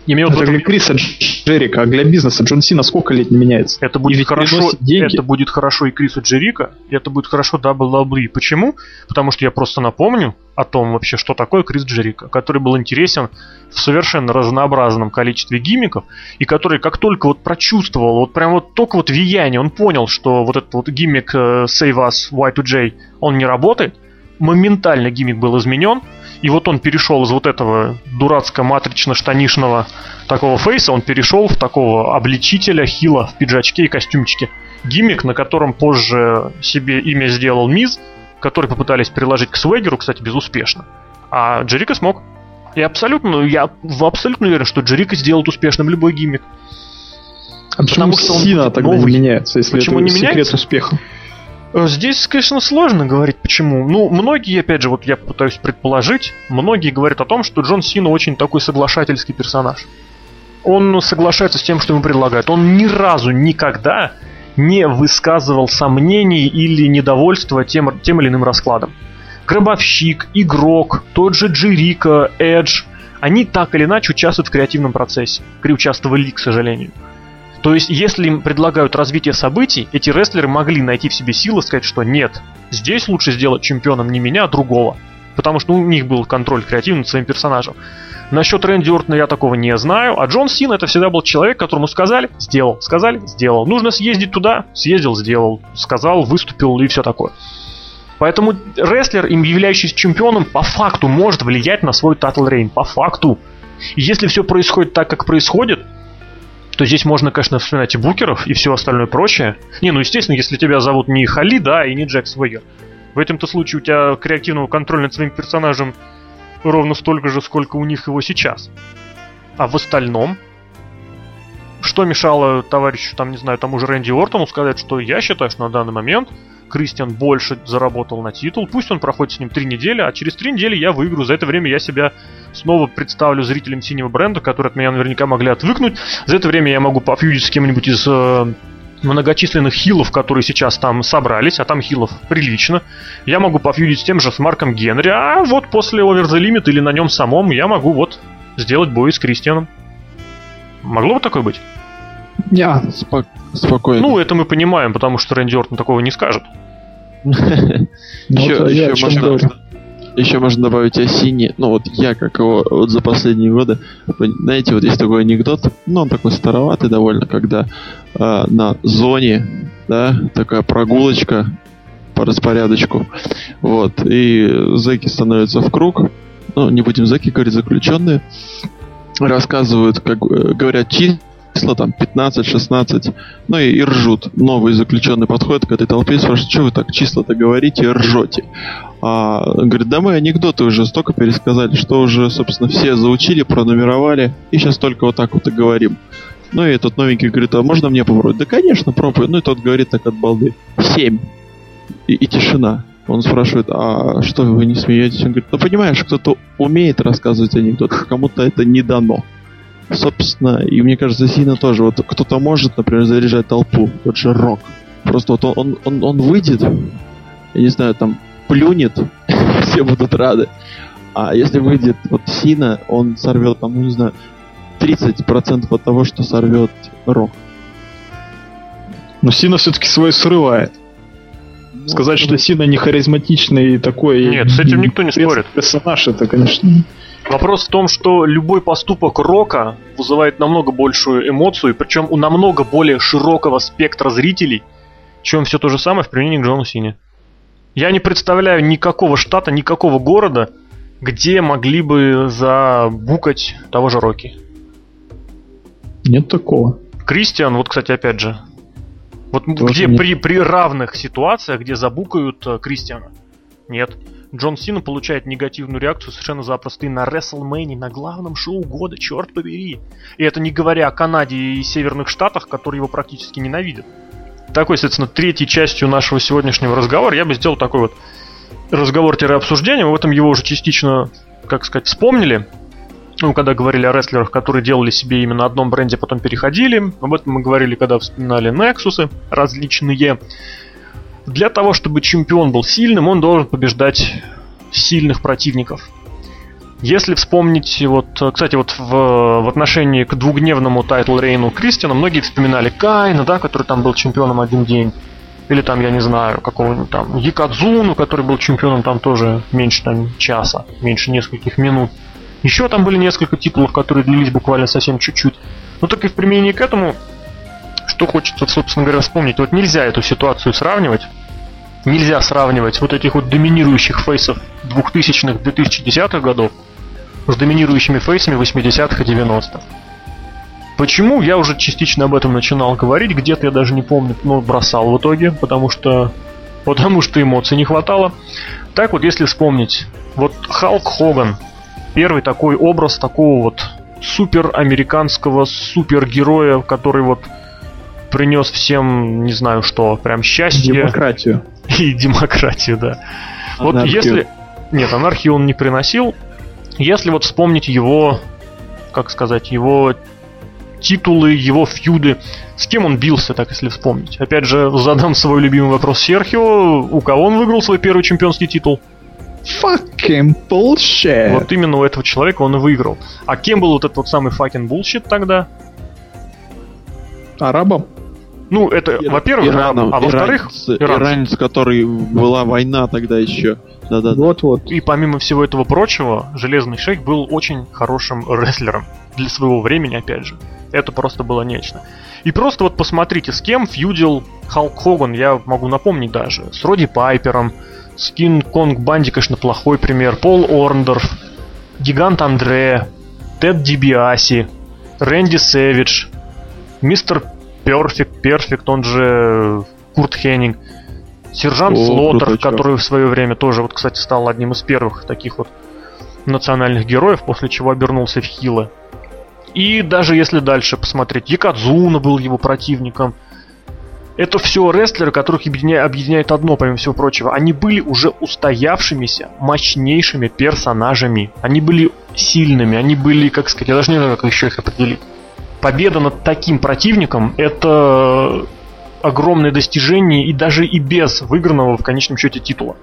И мне вот Это для Криса Джерика, а для бизнеса Джон Сина сколько лет не меняется? Это будет хорошо. деньги. Это будет хорошо и Крису Джерика, и это будет хорошо WWE. Почему? Потому что я просто напомню о том вообще, что такое Крис Джерика, который был интересен в совершенно разнообразном количестве гиммиков, и который как только вот прочувствовал, вот прям вот только вот влияние, он понял, что вот этот вот гиммик э, Save Us Y2J, он не работает, моментально гиммик был изменен, и вот он перешел из вот этого дурацко-матрично-штанишного такого фейса, он перешел в такого обличителя хила в пиджачке и костюмчике. Гиммик, на котором позже себе имя сделал Миз, который попытались приложить к Свегеру, кстати, безуспешно. А Джерика смог. И абсолютно, я в- абсолютно уверен, что Джерика сделает успешным любой гиммик. А почему Потому что он будет тогда новый. не меняется, если Почему это не секрет меняется? успеха? Здесь, конечно, сложно говорить, почему. Ну, многие, опять же, вот я пытаюсь предположить, многие говорят о том, что Джон Сина очень такой соглашательский персонаж. Он соглашается с тем, что ему предлагают. Он ни разу никогда не высказывал сомнений или недовольства тем, тем или иным раскладом. Гробовщик, игрок, тот же Джерика, Эдж, они так или иначе участвуют в креативном процессе. Участвовали, к сожалению. То есть, если им предлагают развитие событий, эти рестлеры могли найти в себе силы сказать, что нет, здесь лучше сделать чемпионом не меня, а другого. Потому что у них был контроль креативный над своим персонажем. Насчет Рэнди Ортона я такого не знаю, а Джон Сина это всегда был человек, которому сказали, сделал, сказали, сделал. Нужно съездить туда, съездил, сделал, сказал, выступил и все такое. Поэтому рестлер, им являющийся чемпионом, по факту может влиять на свой title reign, по факту. Если все происходит так, как происходит, то здесь можно, конечно, вспоминать и букеров, и все остальное прочее. Не, ну, естественно, если тебя зовут не Хали, да, и не Джек Свегер. В этом-то случае у тебя креативного контроля над своим персонажем ровно столько же, сколько у них его сейчас. А в остальном, что мешало товарищу, там, не знаю, тому же Рэнди Ортону сказать, что я считаю, что на данный момент Кристиан больше заработал на титул, пусть он проходит с ним три недели, а через три недели я выиграю, за это время я себя снова представлю зрителям синего бренда, которые от меня наверняка могли отвыкнуть, за это время я могу пофьюдить с кем-нибудь из э, многочисленных хилов, которые сейчас там собрались, а там хилов прилично. Я могу пофьюдить с тем же с Марком Генри, а вот после Over the Limit или на нем самом я могу вот сделать бой с Кристианом. Могло бы такое быть? Я. Спок- спокойно. Ну, это мы понимаем, потому что Рэнди Ортон такого не скажет. Ну, еще, чем можно, добавить о Сине. Ну вот я, как его вот за последние годы, знаете, вот есть такой анекдот, ну он такой староватый довольно, когда э, на зоне, да, такая прогулочка по распорядочку, вот, и зэки становятся в круг, ну не будем зэки говорить, заключенные, рассказывают, как э, говорят числа, там 15-16, ну и, и ржут. Новый заключенный подходит к этой толпе и спрашивает, что вы так числа-то говорите и ржете? А, говорит, да мы анекдоты уже столько пересказали, что уже, собственно, все заучили, пронумеровали, и сейчас только вот так вот и говорим. Ну и этот новенький говорит, а можно мне попробовать? Да, конечно, пробуй. Ну и тот говорит так от балды. Семь. И, и тишина. Он спрашивает, а что вы не смеетесь? Он говорит, ну понимаешь, кто-то умеет рассказывать анекдоты, кому-то это не дано. Собственно, и мне кажется, Сина тоже. Вот кто-то может, например, заряжать толпу. Тот же Рок. Просто вот он, он, он, он выйдет, я не знаю, там плюнет, все будут рады. А если выйдет вот Сина, он сорвет там, ну не знаю, 30% от того, что сорвет Рок. Но Сина все-таки свой срывает. Ну, Сказать, что Сина не харизматичный и такой... Нет, с этим никто не спорит. Персонаж, это, конечно... Вопрос в том, что любой поступок Рока вызывает намного большую эмоцию, причем у намного более широкого спектра зрителей, чем все то же самое в применении к Джону Сине. Я не представляю никакого штата, никакого города, где могли бы забукать того же Рокки. Нет такого. Кристиан, вот, кстати, опять же. Вот Тоже где нет. при, при равных ситуациях, где забукают э, Кристиана? Нет. Джон Сина получает негативную реакцию совершенно запросто и на WrestleMania, на главном шоу года, черт побери. И это не говоря о Канаде и Северных Штатах, которые его практически ненавидят. Такой, соответственно, третьей частью нашего сегодняшнего разговора я бы сделал такой вот разговор-обсуждение. Мы в этом его уже частично, как сказать, вспомнили. Ну, когда говорили о рестлерах, которые делали себе именно одном бренде, потом переходили. Об этом мы говорили, когда вспоминали Nexus различные. Для того, чтобы чемпион был сильным, он должен побеждать сильных противников. Если вспомнить, вот, э, кстати, вот в, в отношении к двухдневному title reign -у Кристиана, многие вспоминали Кайна, да, который там был чемпионом один день. Или там, я не знаю, какого-нибудь там Ёкодзуну, который был чемпионом там тоже меньше там часа, меньше нескольких минут. Еще там были несколько титулов, которые длились буквально совсем чуть-чуть. Но только и в применении к этому, что хочется, собственно говоря, вспомнить. Вот нельзя эту ситуацию сравнивать. Нельзя сравнивать вот этих вот доминирующих фейсов 2000-х, 2010-х годов с доминирующими фейсами 80-х и 90-х. Почему? Я уже частично об этом начинал говорить, где-то я даже не помню, но бросал в итоге, потому что потому что эмоций не хватало. Так вот, если вспомнить, вот Халк Хоган, первый такой образ такого вот супер американского супергероя, который вот принес всем, не знаю что, прям счастье Демократию. и демократию, да. Вот Анархию. если... Нет, анархию он не приносил. Если вот вспомнить его, как сказать, его титулы, его фьюды, с кем он бился, так если вспомнить. Опять же, задам свой любимый вопрос Серхио. У кого он выиграл свой первый чемпионский титул? Fucking bullshit. Вот именно у этого человека он и выиграл. А кем был вот этот вот самый fucking bullshit тогда? Арабам? Ну, это, во-первых, Ираном, а во-вторых, иранец, иранец, который была война тогда еще. Да-да-да. Вот-вот. И помимо всего этого прочего, Железный Шейх был очень хорошим рестлером. Для своего времени, опять же. Это просто было нечто. И просто вот посмотрите, с кем фьюдил Халк Хоган, я могу напомнить даже. С Роди Пайпером, с Кинг Конг Банди, конечно, плохой пример. Пол Орндорф, Гигант Андре, Тед Дибиаси, Рэнди Сэвидж, Мистер Перфект, Перфект, он же Курт Хеннинг, Сержант О, Слотер, который в свое время тоже, вот, кстати, стал одним из первых таких вот национальных героев, после чего обернулся в Хилы. И даже если дальше посмотреть, Якадзуна был его противником. Это все рестлеры, которых объединя- объединяет одно, помимо всего прочего. Они были уже устоявшимися, мощнейшими персонажами. Они были сильными, они были, как сказать, я даже не знаю, как еще их определить. Победа над таким противником – это огромное достижение и даже и без выигранного в конечном счете титула.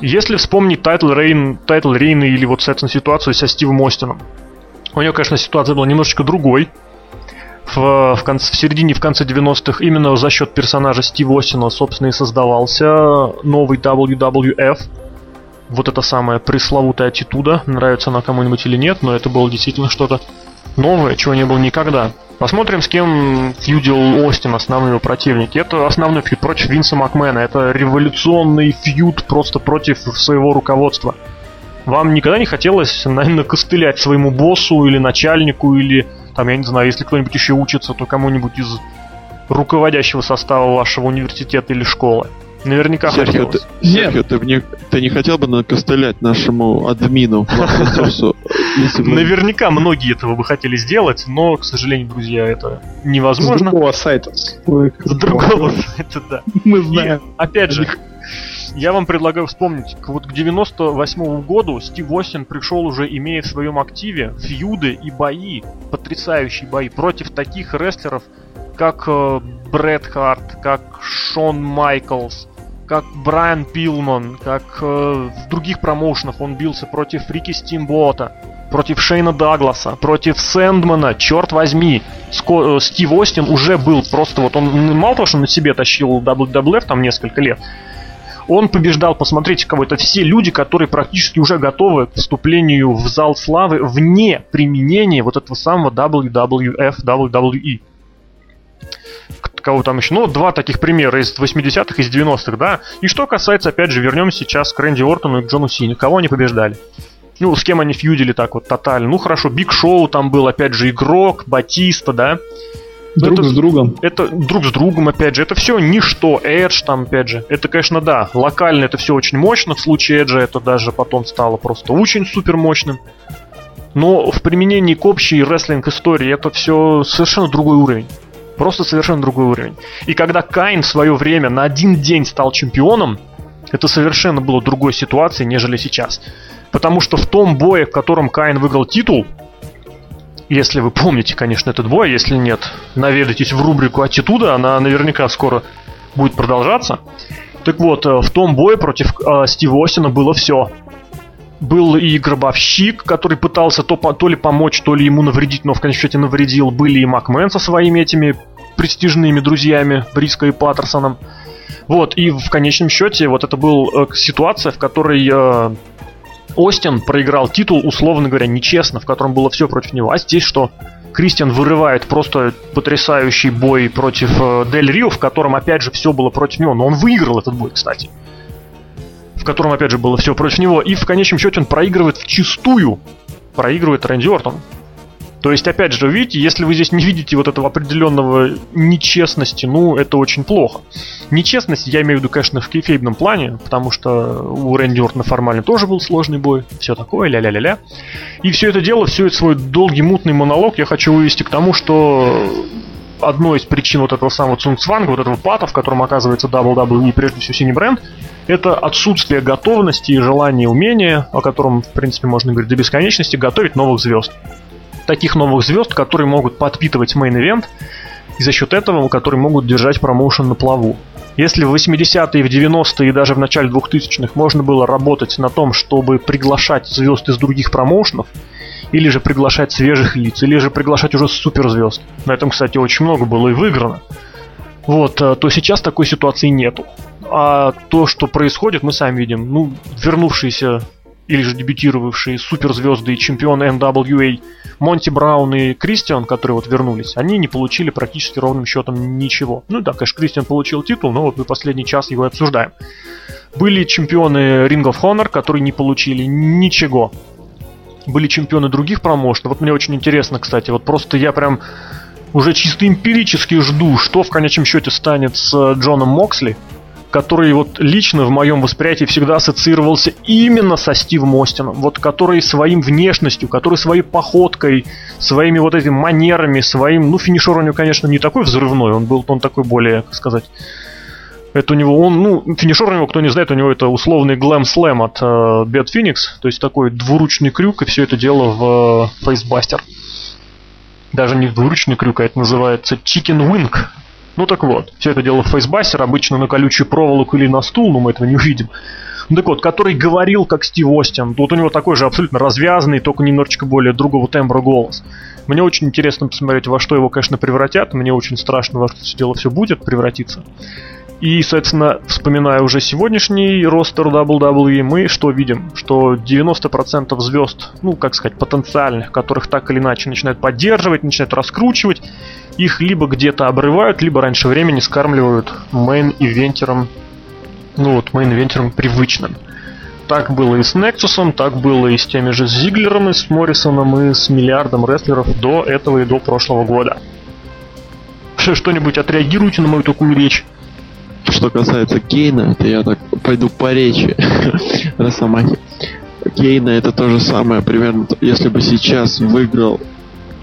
Если вспомнить title reign, title reign -а или вот, соответственно, ситуацию со Стивом Остином, у него, конечно, ситуация была немножечко другой. В, в, конце, в середине, в конце 90-х именно за счет персонажа Стива Остина, собственно, и создавался новый WWF. Вот это самая пресловутая аттитуда. Нравится она кому-нибудь или нет, но это было действительно что-то новое, чего не было никогда. Посмотрим, с кем фьюдил Остин, основные его противники. Это основной фьюд против Винса Макмена. Это революционный фьюд просто против своего руководства. Вам никогда не хотелось, наверное, костылять своему боссу или начальнику, или, там, я не знаю, если кто-нибудь еще учится, то кому-нибудь из руководящего состава вашего университета или школы? Наверняка Серхио, хотелось. ты, Серхио, ты, мне, ты не хотел бы накостылять нашему админу, Наверняка многие этого бы хотели сделать, но, к сожалению, друзья, это С невозможно. другого сайта. С другого сайта, да. Мы знаем. опять же, я вам предлагаю вспомнить, к- вот к 98 году Стив Остин пришел уже, имея в своем активе фьюды и бои, потрясающие бои против таких рестлеров, как э, Брэд Харт, как Шон Майклс, как Брайан Пилман, как э, в других промоушенах он бился против Рики Стимбота, против Шейна Дагласа, против Сэндмана, черт возьми, Ско- э, Стив Остин уже был просто вот он мало того, что на себе тащил WWF там несколько лет, он побеждал, посмотрите, кого это все люди, которые практически уже готовы к вступлению в зал славы вне применения вот этого самого WWF, WWE. Кого там еще, ну, два таких примера из 80-х, из 90-х, да. И что касается, опять же, вернемся сейчас к Рэнди Ортону и к Джону Сине. Кого они побеждали? Ну, с кем они фьюдили так вот тотально? Ну, хорошо, Биг Шоу там был, опять же, игрок, Батиста, да. Друг это, с другом. Это друг с другом, опять же. Это все ничто. Эдж там, опять же. Это, конечно, да, локально это все очень мощно. В случае Эджа это даже потом стало просто очень супер мощным. Но в применении к общей рестлинг истории это все совершенно другой уровень. Просто совершенно другой уровень. И когда Кайн в свое время на один день стал чемпионом, это совершенно было другой ситуации, нежели сейчас. Потому что в том бое, в котором Кайн выиграл титул, если вы помните, конечно, этот бой, если нет, наведайтесь в рубрику «Аттитуда», она наверняка скоро будет продолжаться. Так вот, э, в том бое против э, Стива Остина было все. Был и гробовщик, который пытался то, то ли помочь, то ли ему навредить, но в конечном счете навредил. Были и Макмен со своими этими престижными друзьями, Бриско и Паттерсоном. Вот, и в конечном счете вот это была э, ситуация, в которой э, Остин проиграл титул, условно говоря, нечестно, в котором было все против него. А здесь что? Кристиан вырывает просто потрясающий бой против э, Дель Рио, в котором опять же все было против него. Но он выиграл этот бой, кстати. Котором опять же было все против него. И в конечном счете он проигрывает в чистую. Проигрывает Рэнди Ортон. То есть, опять же, видите, если вы здесь не видите вот этого определенного нечестности, ну, это очень плохо. Нечестность, я имею в виду, конечно, в кейфейбном плане, потому что у Рэнди Ортона формально тоже был сложный бой, все такое, ля-ля-ля-ля. И все это дело, все это свой долгий мутный монолог я хочу вывести к тому, что одной из причин вот этого самого Цунгцванга, вот этого пата, в котором оказывается WWE, прежде всего синий бренд, это отсутствие готовности и желания, умения, о котором, в принципе, можно говорить до бесконечности, готовить новых звезд таких новых звезд, которые могут подпитывать main event, и за счет этого, которые могут держать промоушен на плаву. Если в 80-е, в 90-е и даже в начале 2000-х можно было работать на том, чтобы приглашать звезд из других промоушенов, или же приглашать свежих лиц, или же приглашать уже суперзвезд. На этом, кстати, очень много было и выиграно. Вот, э, то сейчас такой ситуации нету. А то, что происходит, мы сами видим. Ну, вернувшиеся или же дебютировавшие суперзвезды и чемпионы NWA Монти Браун и Кристиан, которые вот вернулись, они не получили практически ровным счетом ничего. Ну да, конечно, Кристиан получил титул, но вот мы последний час его обсуждаем. Были чемпионы Ring of Honor, которые не получили ничего. Были чемпионы других промоушенов. Вот мне очень интересно, кстати, вот просто я прям уже чисто эмпирически жду, что в конечном счете станет с Джоном Моксли, который вот лично в моем восприятии всегда ассоциировался именно со Стивом Остином, вот который своим внешностью, который своей походкой, своими вот этими манерами, своим, ну, финишер у него, конечно, не такой взрывной, он был, он такой более, как сказать, это у него, он, ну, финишер у него, кто не знает, у него это условный глэм слэм от э, Бет Феникс, то есть такой двуручный крюк, и все это дело в э, Фейсбастер. Даже не двуручный крюк, а это называется Chicken Wing, ну так вот, все это дело в фейсбастер, обычно на колючую проволоку или на стул, но мы этого не увидим. Ну так вот, который говорил как Стив Остин. Вот у него такой же абсолютно развязанный, только немножечко более другого тембра голос. Мне очень интересно посмотреть, во что его, конечно, превратят. Мне очень страшно, во что это дело все будет превратиться. И, соответственно, вспоминая уже сегодняшний ростер WWE, мы что видим? Что 90% звезд, ну, как сказать, потенциальных, которых так или иначе начинают поддерживать, начинают раскручивать, их либо где-то обрывают, либо раньше времени скармливают main-eventer ом, ну вот, main-eventer ом привычным. Так было и с Nexus, так было и с теми же Зиглером, и с Моррисоном, и с миллиардом рестлеров до этого и до прошлого года. Что-нибудь отреагируйте на мою такую речь. Что касается Кейна, то я так пойду по речи Росомахи. Кейна это то же самое, примерно, если бы сейчас выиграл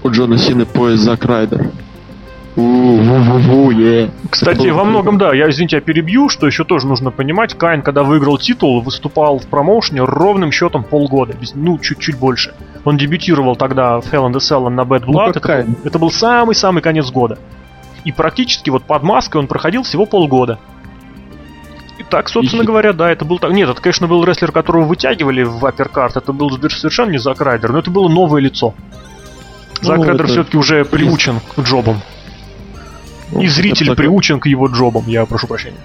у Джона Сины пояс Зак Райдер. Кстати, во многом, да, я, извините, я перебью, что еще тоже нужно понимать, Кайн, когда выиграл титул, выступал в промоушене ровным счетом полгода, ну, чуть-чуть больше. Он дебютировал тогда в Hell in the Cell на Bad Blood, ну, это, это был самый-самый конец года. И практически вот под маской он проходил всего полгода. И так, собственно и... говоря, да, это был так. Нет, это, конечно, был рестлер, которого вытягивали в апперкарт. Это был совершенно не Зак Райдер, но это было новое лицо. Зак ну, Райдер это... все-таки уже приучен к джобам. Ну, и зритель так... приучен к его джобам, я прошу прощения.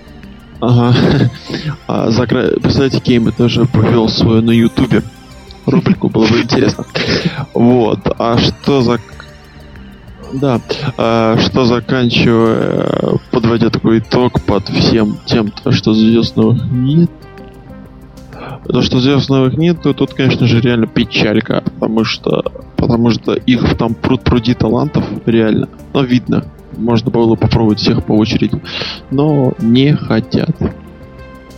Ага. А Закра... Представляете, Кейм тоже повел свою на Ютубе рубрику, было бы интересно. Вот. А что за... Да, а, что заканчивая, подводя такой итог под всем тем, что звезд новых нет. То, что звезд новых нет, то тут, конечно же, реально печалька, потому что потому что их там пруд пруди талантов, реально. Но видно, можно было попробовать всех по очереди, но не хотят.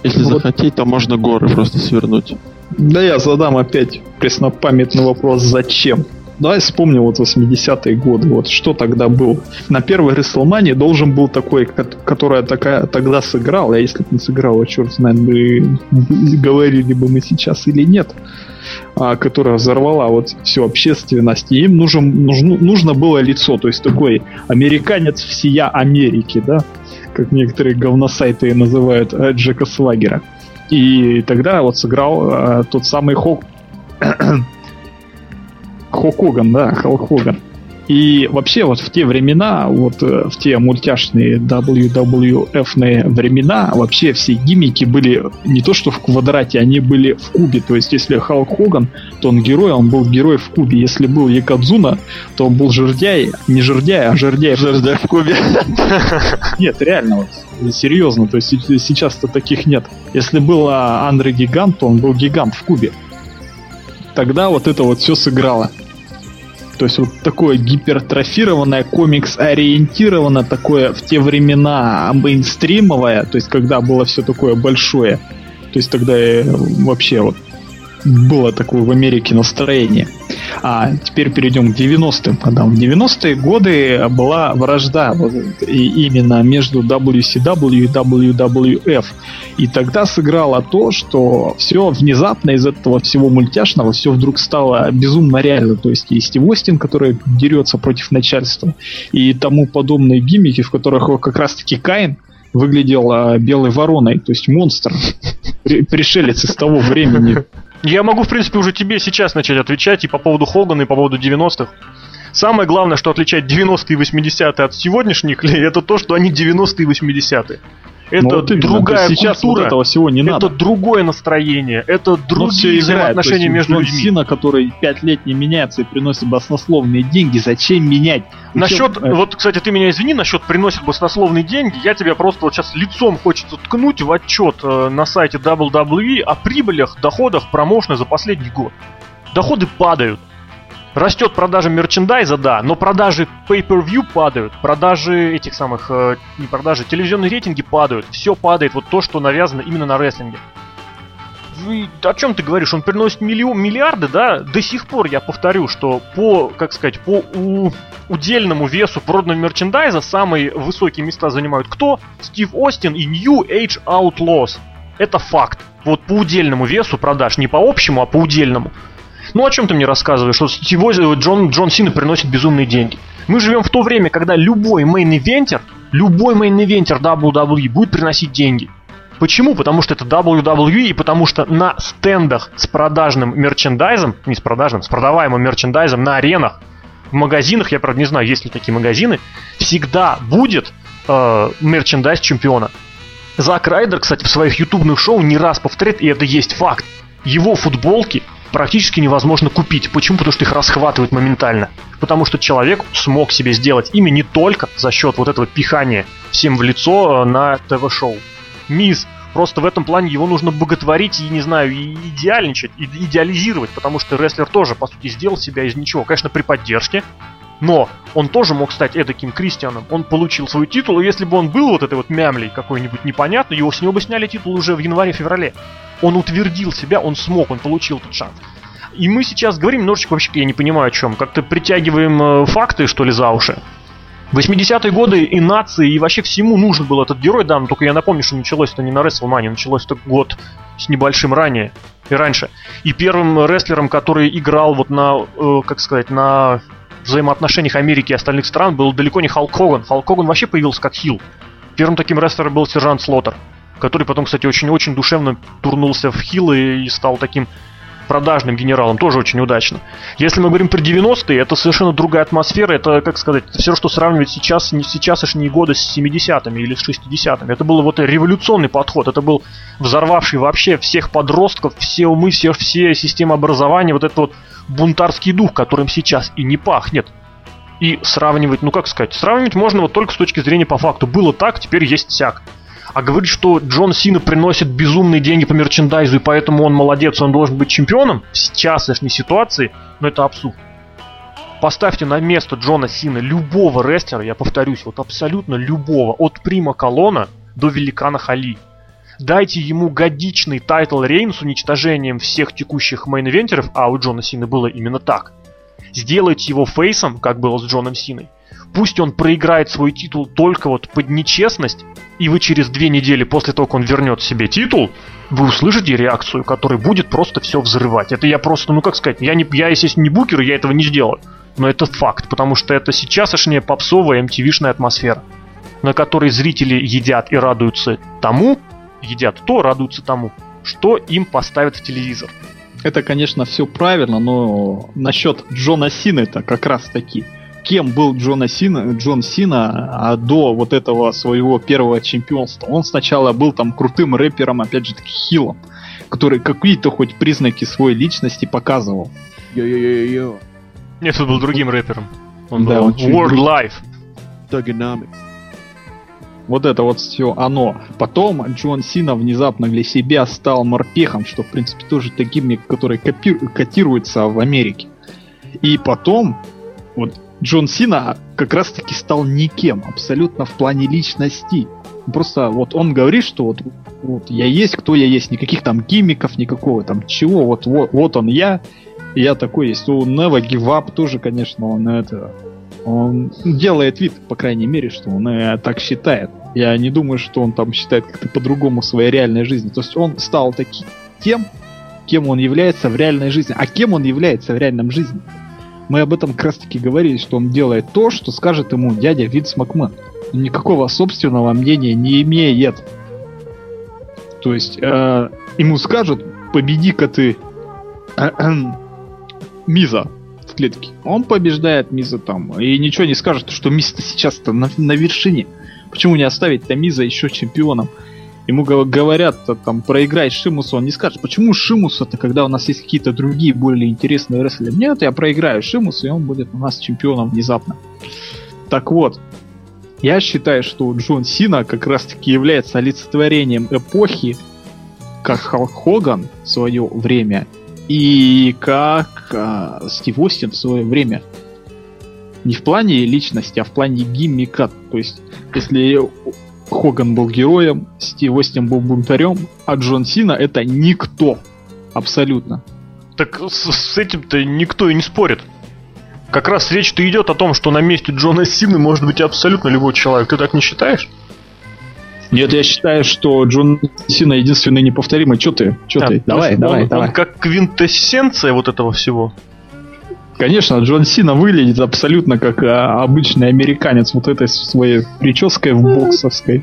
Если вот. захотеть, то можно горы просто свернуть. Да я задам опять преснопамятный вопрос «Зачем?». Давай вспомним вот 80-е годы. Вот что тогда был. На первой WrestleMania должен был такой, которая такая тогда сыграла. А если бы не сыграла, черт знает, бы говорили бы мы сейчас или нет. А, которая взорвала вот всю общественность. И им нужен, нужно, нужно было лицо. То есть такой американец всея Америки, да? Как некоторые говносайты называют э, Джека Свагера. И тогда вот сыграл э, тот самый Хок... Хок Хоган, да, Халк Хоган. И вообще вот в те времена, вот э, в те мультяшные WWF-ные времена, вообще все гиммики были не то что в квадрате, они были в кубе. То есть если Халк Хоган, то он герой, он был герой в кубе. Если был Якадзуна, то он был жердяй, не жердяй, а жердяй. Жердяй в кубе. Нет, реально, вот, серьезно, то есть сейчас-то таких нет. Если был Андре Гигант, то он был гигант в кубе. Тогда вот это вот все сыграло. То есть вот такое гипертрофированное, комикс-ориентированное, такое в те времена мейнстримовое, то есть когда было все такое большое. То есть тогда вообще вот было такое в Америке настроение. А теперь перейдем к 90-м годам. В 90-е годы была вражда вот, и именно между WCW и WWF. И тогда сыграло то, что все внезапно из этого всего мультяшного все вдруг стало безумно реально. То есть и Стив Остин, который дерется против начальства, и тому подобные гиммики, в которых как раз-таки Каин выглядел а, белой вороной, то есть монстр, пришелец из того времени. Я могу, в принципе, уже тебе сейчас начать отвечать и по поводу Хогана, и по поводу 90-х. Самое главное, что отличает 90-е и 80-е от сегодняшних, это то, что они 90-е и 80-е. Это ну, вот другая сейчас культура, вот этого всего не это надо. другое настроение, это ну, другие взаимоотношения между людьми. Сина, который пять лет не меняется и приносит баснословные деньги, зачем менять? Насчет, э... вот, кстати, ты меня извини, насчет приносит баснословные деньги, я тебе просто вот сейчас лицом хочется ткнуть в отчет э, на сайте WWE о прибылях, доходах промоушена за последний год. Доходы падают. Растет продажа мерчендайза, да, но продажи pay-per-view падают, продажи этих самых, э, не продажи, телевизионные рейтинги падают, все падает, вот то, что навязано именно на рестлинге. Вы, о чем ты говоришь? Он приносит миллион, миллиарды, да? До сих пор я повторю, что по, как сказать, по у, удельному весу проданного мерчендайза самые высокие места занимают кто? Стив Остин и New Age Outlaws. Это факт. Вот по удельному весу продаж, не по общему, а по удельному. Ну о чем ты мне рассказываешь? Что сегодня Джон, Джон Сина приносит безумные деньги. Мы живем в то время, когда любой main-eventer, любой main-eventer WWE будет приносить деньги. Почему? Потому что это WWE и потому что на стендах с продажным мерчендайзом, не с продажным, с продаваемым мерчендайзом на аренах, в магазинах, я правда не знаю, есть ли такие магазины, всегда будет э, мерчендайз чемпиона. Зак Райдер, кстати, в своих ютубных шоу не раз повторяет, и это есть факт. Его футболки практически невозможно купить. Почему? Потому что их расхватывают моментально. Потому что человек смог себе сделать имя не только за счет вот этого пихания всем в лицо э, на ТВ-шоу. Мисс Просто в этом плане его нужно боготворить и, не знаю, и идеальничать, и идеализировать, потому что рестлер тоже, по сути, сделал себя из ничего. Конечно, при поддержке, но он тоже мог стать эдаким Кристианом. Он получил свой титул, и если бы он был вот этой вот мямлей какой-нибудь непонятной, его с него бы сняли титул уже в январе-феврале. Он утвердил себя, он смог, он получил этот шанс. И мы сейчас говорим немножечко вообще, я не понимаю о чем, как-то притягиваем э, факты, что ли, за уши. 80-е годы и нации, и вообще всему нужен был этот герой, да, но только я напомню, что началось это не на WrestleMania, началось это год с небольшим ранее и раньше. И первым рестлером, который играл вот на, э, как сказать, на взаимоотношениях Америки и остальных стран, был далеко не Халк Хоган. Халк Хоган вообще появился как хил. Первым таким рестлером был сержант Слоттер который потом, кстати, очень-очень душевно турнулся в хилы и стал таким продажным генералом, тоже очень удачно. Если мы говорим про 90-е, это совершенно другая атмосфера, это, как сказать, все, что сравнивать сейчас, не сейчас не годы с 70-ми или с 60-ми. Это был вот революционный подход, это был взорвавший вообще всех подростков, все умы, все, все системы образования, вот этот вот бунтарский дух, которым сейчас и не пахнет. И сравнивать, ну как сказать, сравнивать можно вот только с точки зрения по факту. Было так, теперь есть сяк. А говорить, что Джон Сина приносит безумные деньги по мерчендайзу, и поэтому он молодец, он должен быть чемпионом в сейчасшней ситуации, ну это абсурд. Поставьте на место Джона Сина любого рестлера, я повторюсь, вот абсолютно любого, от Прима Колона до Великана Хали. Дайте ему годичный title reign с уничтожением всех текущих main-eventer ов, а у Джона Сины было именно так. Сделайте его face ом, как было с Джоном Синой. Пусть он проиграет свой титул только вот под нечестность, и вы через две недели после того, как он вернет себе титул, вы услышите реакцию, которая будет просто все взрывать. Это я просто, ну как сказать, я, не, я естественно, не booker, я этого не сделаю. Но это факт, потому что это сейчасшняя попсовая MTV-шная атмосфера, на которой зрители едят и радуются тому, едят то, радуются тому, что им поставят в телевизор. Это, конечно, все правильно, но насчет Джона Сина это как раз таки кем был Джона Сина, Джон Сина а до вот этого своего первого чемпионства. Он сначала был там крутым рэпером, опять же таки хилом, который какие-то хоть признаки своей личности показывал. Йо-йо-йо-йо. Нет, он был другим рэпером. Он Да, был он World Life. Thugonomics. Вот это вот все оно. Потом Джон Сина внезапно для себя стал морпехом, что в принципе тоже таким, который копи- котируется в Америке. И потом вот Джон Сина как раз таки стал никем, абсолютно в плане личности. Просто вот он говорит, что вот, вот я есть, кто я есть, никаких там гиммиков, никакого там чего, вот, вот, вот он я, и я такой есть. У Give Up тоже, конечно, он это он делает вид, по крайней мере, что он э, так считает. Я не думаю, что он там считает как-то по-другому своей реальной жизни. То есть он стал таким тем, кем он является в реальной жизни. А кем он является в реальном жизни? Мы об этом как раз таки говорили, что он делает то, что скажет ему дядя Винс Макмен. Он никакого собственного мнения не имеет. То есть э, ему скажут, победи-ка ты Миза в клетке. Он побеждает Миза там. И ничего не скажет, что Миз-то сейчас-то на, на вершине. Почему не оставить-то Миза еще чемпионом? Ему го- говорят, э, там, проиграй Шимусу, он не скажет, почему Шимусу-то, когда у нас есть какие-то другие более интересные рестлеры? Нет, я проиграю Шимусу, и он будет у нас чемпионом внезапно. Так вот, я считаю, что Джон Сина как раз-таки является олицетворением эпохи, как Халк Хоган в свое время, и как а, Стив Остин в свое время. Не в плане личности, а в плане гиммика. То есть, если Хоган был героем, Стив Остин был бунтарем, а Джон Сина это никто. Абсолютно. Так с, с этим-то никто и не спорит. Как раз речь-то идет о том, что на месте Джона Сины может быть абсолютно любой человек. Ты так не считаешь? Нет, я считаю, что Джон Сина единственный неповторимый. Че ты? Че А, ты? Давай, давай, он, давай. Он как квинтэссенция вот этого всего. Конечно, Джон Сина выглядит абсолютно как а, обычный американец вот этой своей прической в боксовской.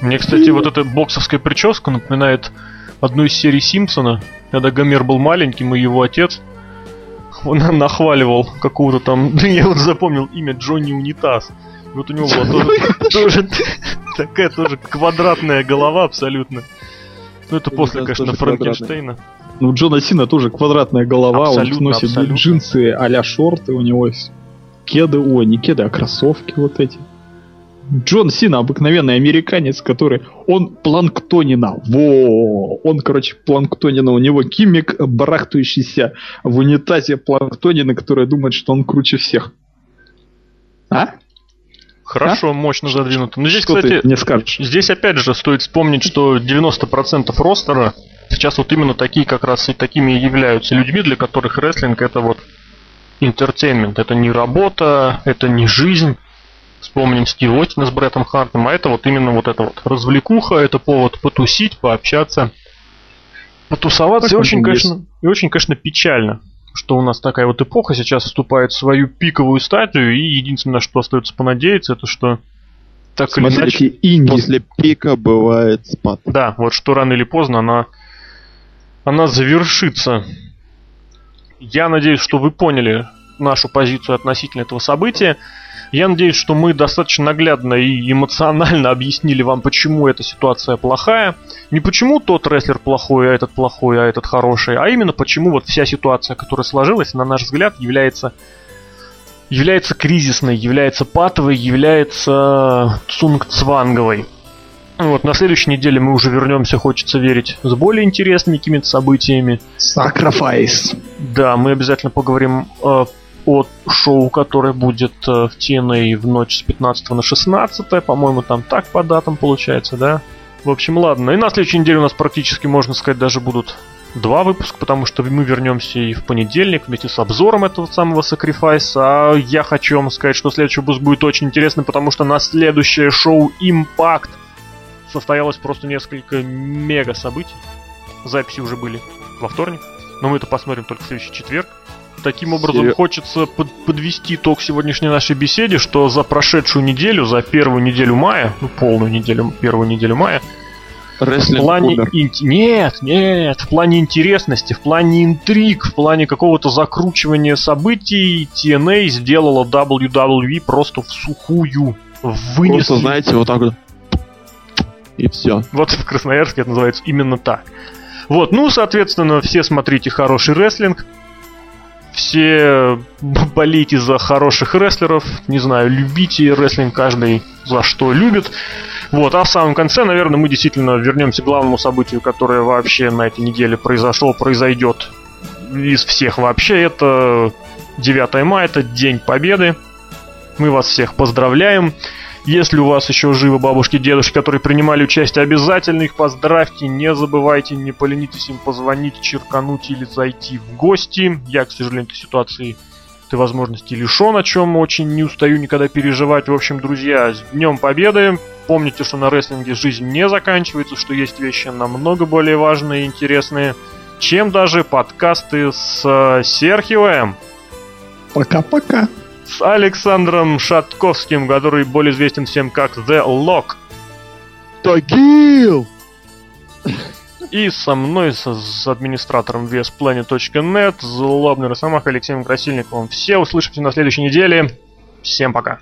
Мне, кстати, вот эта боксовская прическа напоминает одну из серий Симпсона, когда Гомер был маленьким, и его отец он нахваливал какого-то там, да я вот запомнил имя Джонни Унитаз. И Вот у него была тоже, тоже такая тоже квадратная голова абсолютно. Ну это после, конечно, тоже квадратный. Ну, у Джона Сина тоже квадратная голова, Абсолютно, он носит абсолютно. джинсы а-ля шорты, у него есть кеды, ой, не кеды, а кроссовки вот эти. Джон Сина обыкновенный американец, который... Он планктонина. Во! Он, короче, планктонина. У него кимик, барахтающийся в унитазе планктонина, который думает, что он круче всех. А? Хорошо, мощно задвинуто. Но здесь, что кстати, мне скажешь? Здесь опять же стоит вспомнить, что 90% roster а сейчас вот именно такие как раз и такими и являются людьми, для которых рестлинг это вот entertainment. Это не работа, это не жизнь. Вспомним Стив Остина с Бреттом Хартом, а это вот именно вот это вот развлекуха, это повод потусить, пообщаться, потусоваться. И очень, конечно, и очень, конечно, печально, что у нас такая вот эпоха сейчас вступает в свою пиковую стадию, и единственное, на что остается понадеяться, это что так или иначе Смотрите, инди. После пика бывает спад. да, вот что рано или поздно она, она завершится. Я надеюсь, что вы поняли нашу позицию относительно этого события. Я надеюсь, что мы достаточно наглядно и эмоционально объяснили вам, почему эта ситуация плохая. Не почему тот рестлер плохой, а этот плохой, а этот хороший, а именно почему вот вся ситуация, которая сложилась, на наш взгляд, является является кризисной, является патовой, является цунгцванговой. Вот, на следующей неделе мы уже вернемся, хочется верить, с более интересными какими-то событиями. Sacrifice. Да, мы обязательно поговорим э, о шоу, которое будет э, в TNA в ночь с 15 на 16. По-моему, там так по датам получается, да? В общем, ладно. И на следующей неделе у нас практически, можно сказать, даже будут два выпуска, потому что мы вернемся и в понедельник вместе с обзором этого самого Sacrifice. А я хочу вам сказать, что следующий выпуск будет очень интересный, потому что на следующее шоу Impact состоялось просто несколько мега событий. Записи уже были во вторник, но мы это посмотрим только в следующий четверг. Таким образом, Серьё- хочется под- подвести итог сегодняшней нашей беседе, что за прошедшую неделю, за первую неделю мая, ну полную неделю, первую неделю мая, в Рестлинг плане умер. ин- нет, нет, в плане интересности, в плане интриг, в плане какого-то закручивания событий TNA сделала WWE просто в сухую. Вынесли. Просто, знаете, вот так вот. И все. Вот в Красноярске это называется именно так. Вот, ну, соответственно, все смотрите хороший рестлинг. Все болейте за хороших рестлеров. Не знаю, любите рестлинг каждый за что любит. Вот, а в самом конце, наверное, мы действительно вернемся к главному событию, которое вообще на этой неделе произошло, произойдет из всех вообще. Это 9 мая, это День Победы. Мы вас всех поздравляем. Если у вас еще живы бабушки и дедушки, которые принимали участие, обязательно их поздравьте. Не забывайте, не поленитесь им позвонить, черкануть или зайти в гости. Я, к сожалению, этой ситуации этой возможности лишен, о чем очень не устаю никогда переживать. В общем, друзья, с Днем Победы! Помните, что на рестлинге жизнь не заканчивается, что есть вещи намного более важные и интересные, чем даже подкасты с э, Серхиоем Пока-пока. С Александром Шатковским, который более известен всем как The Lock. Тагил! И со мной, с, с администратором VSPlanet.net, злобный Росомах Алексеем Красильниковым. Все услышимся на следующей неделе. Всем пока.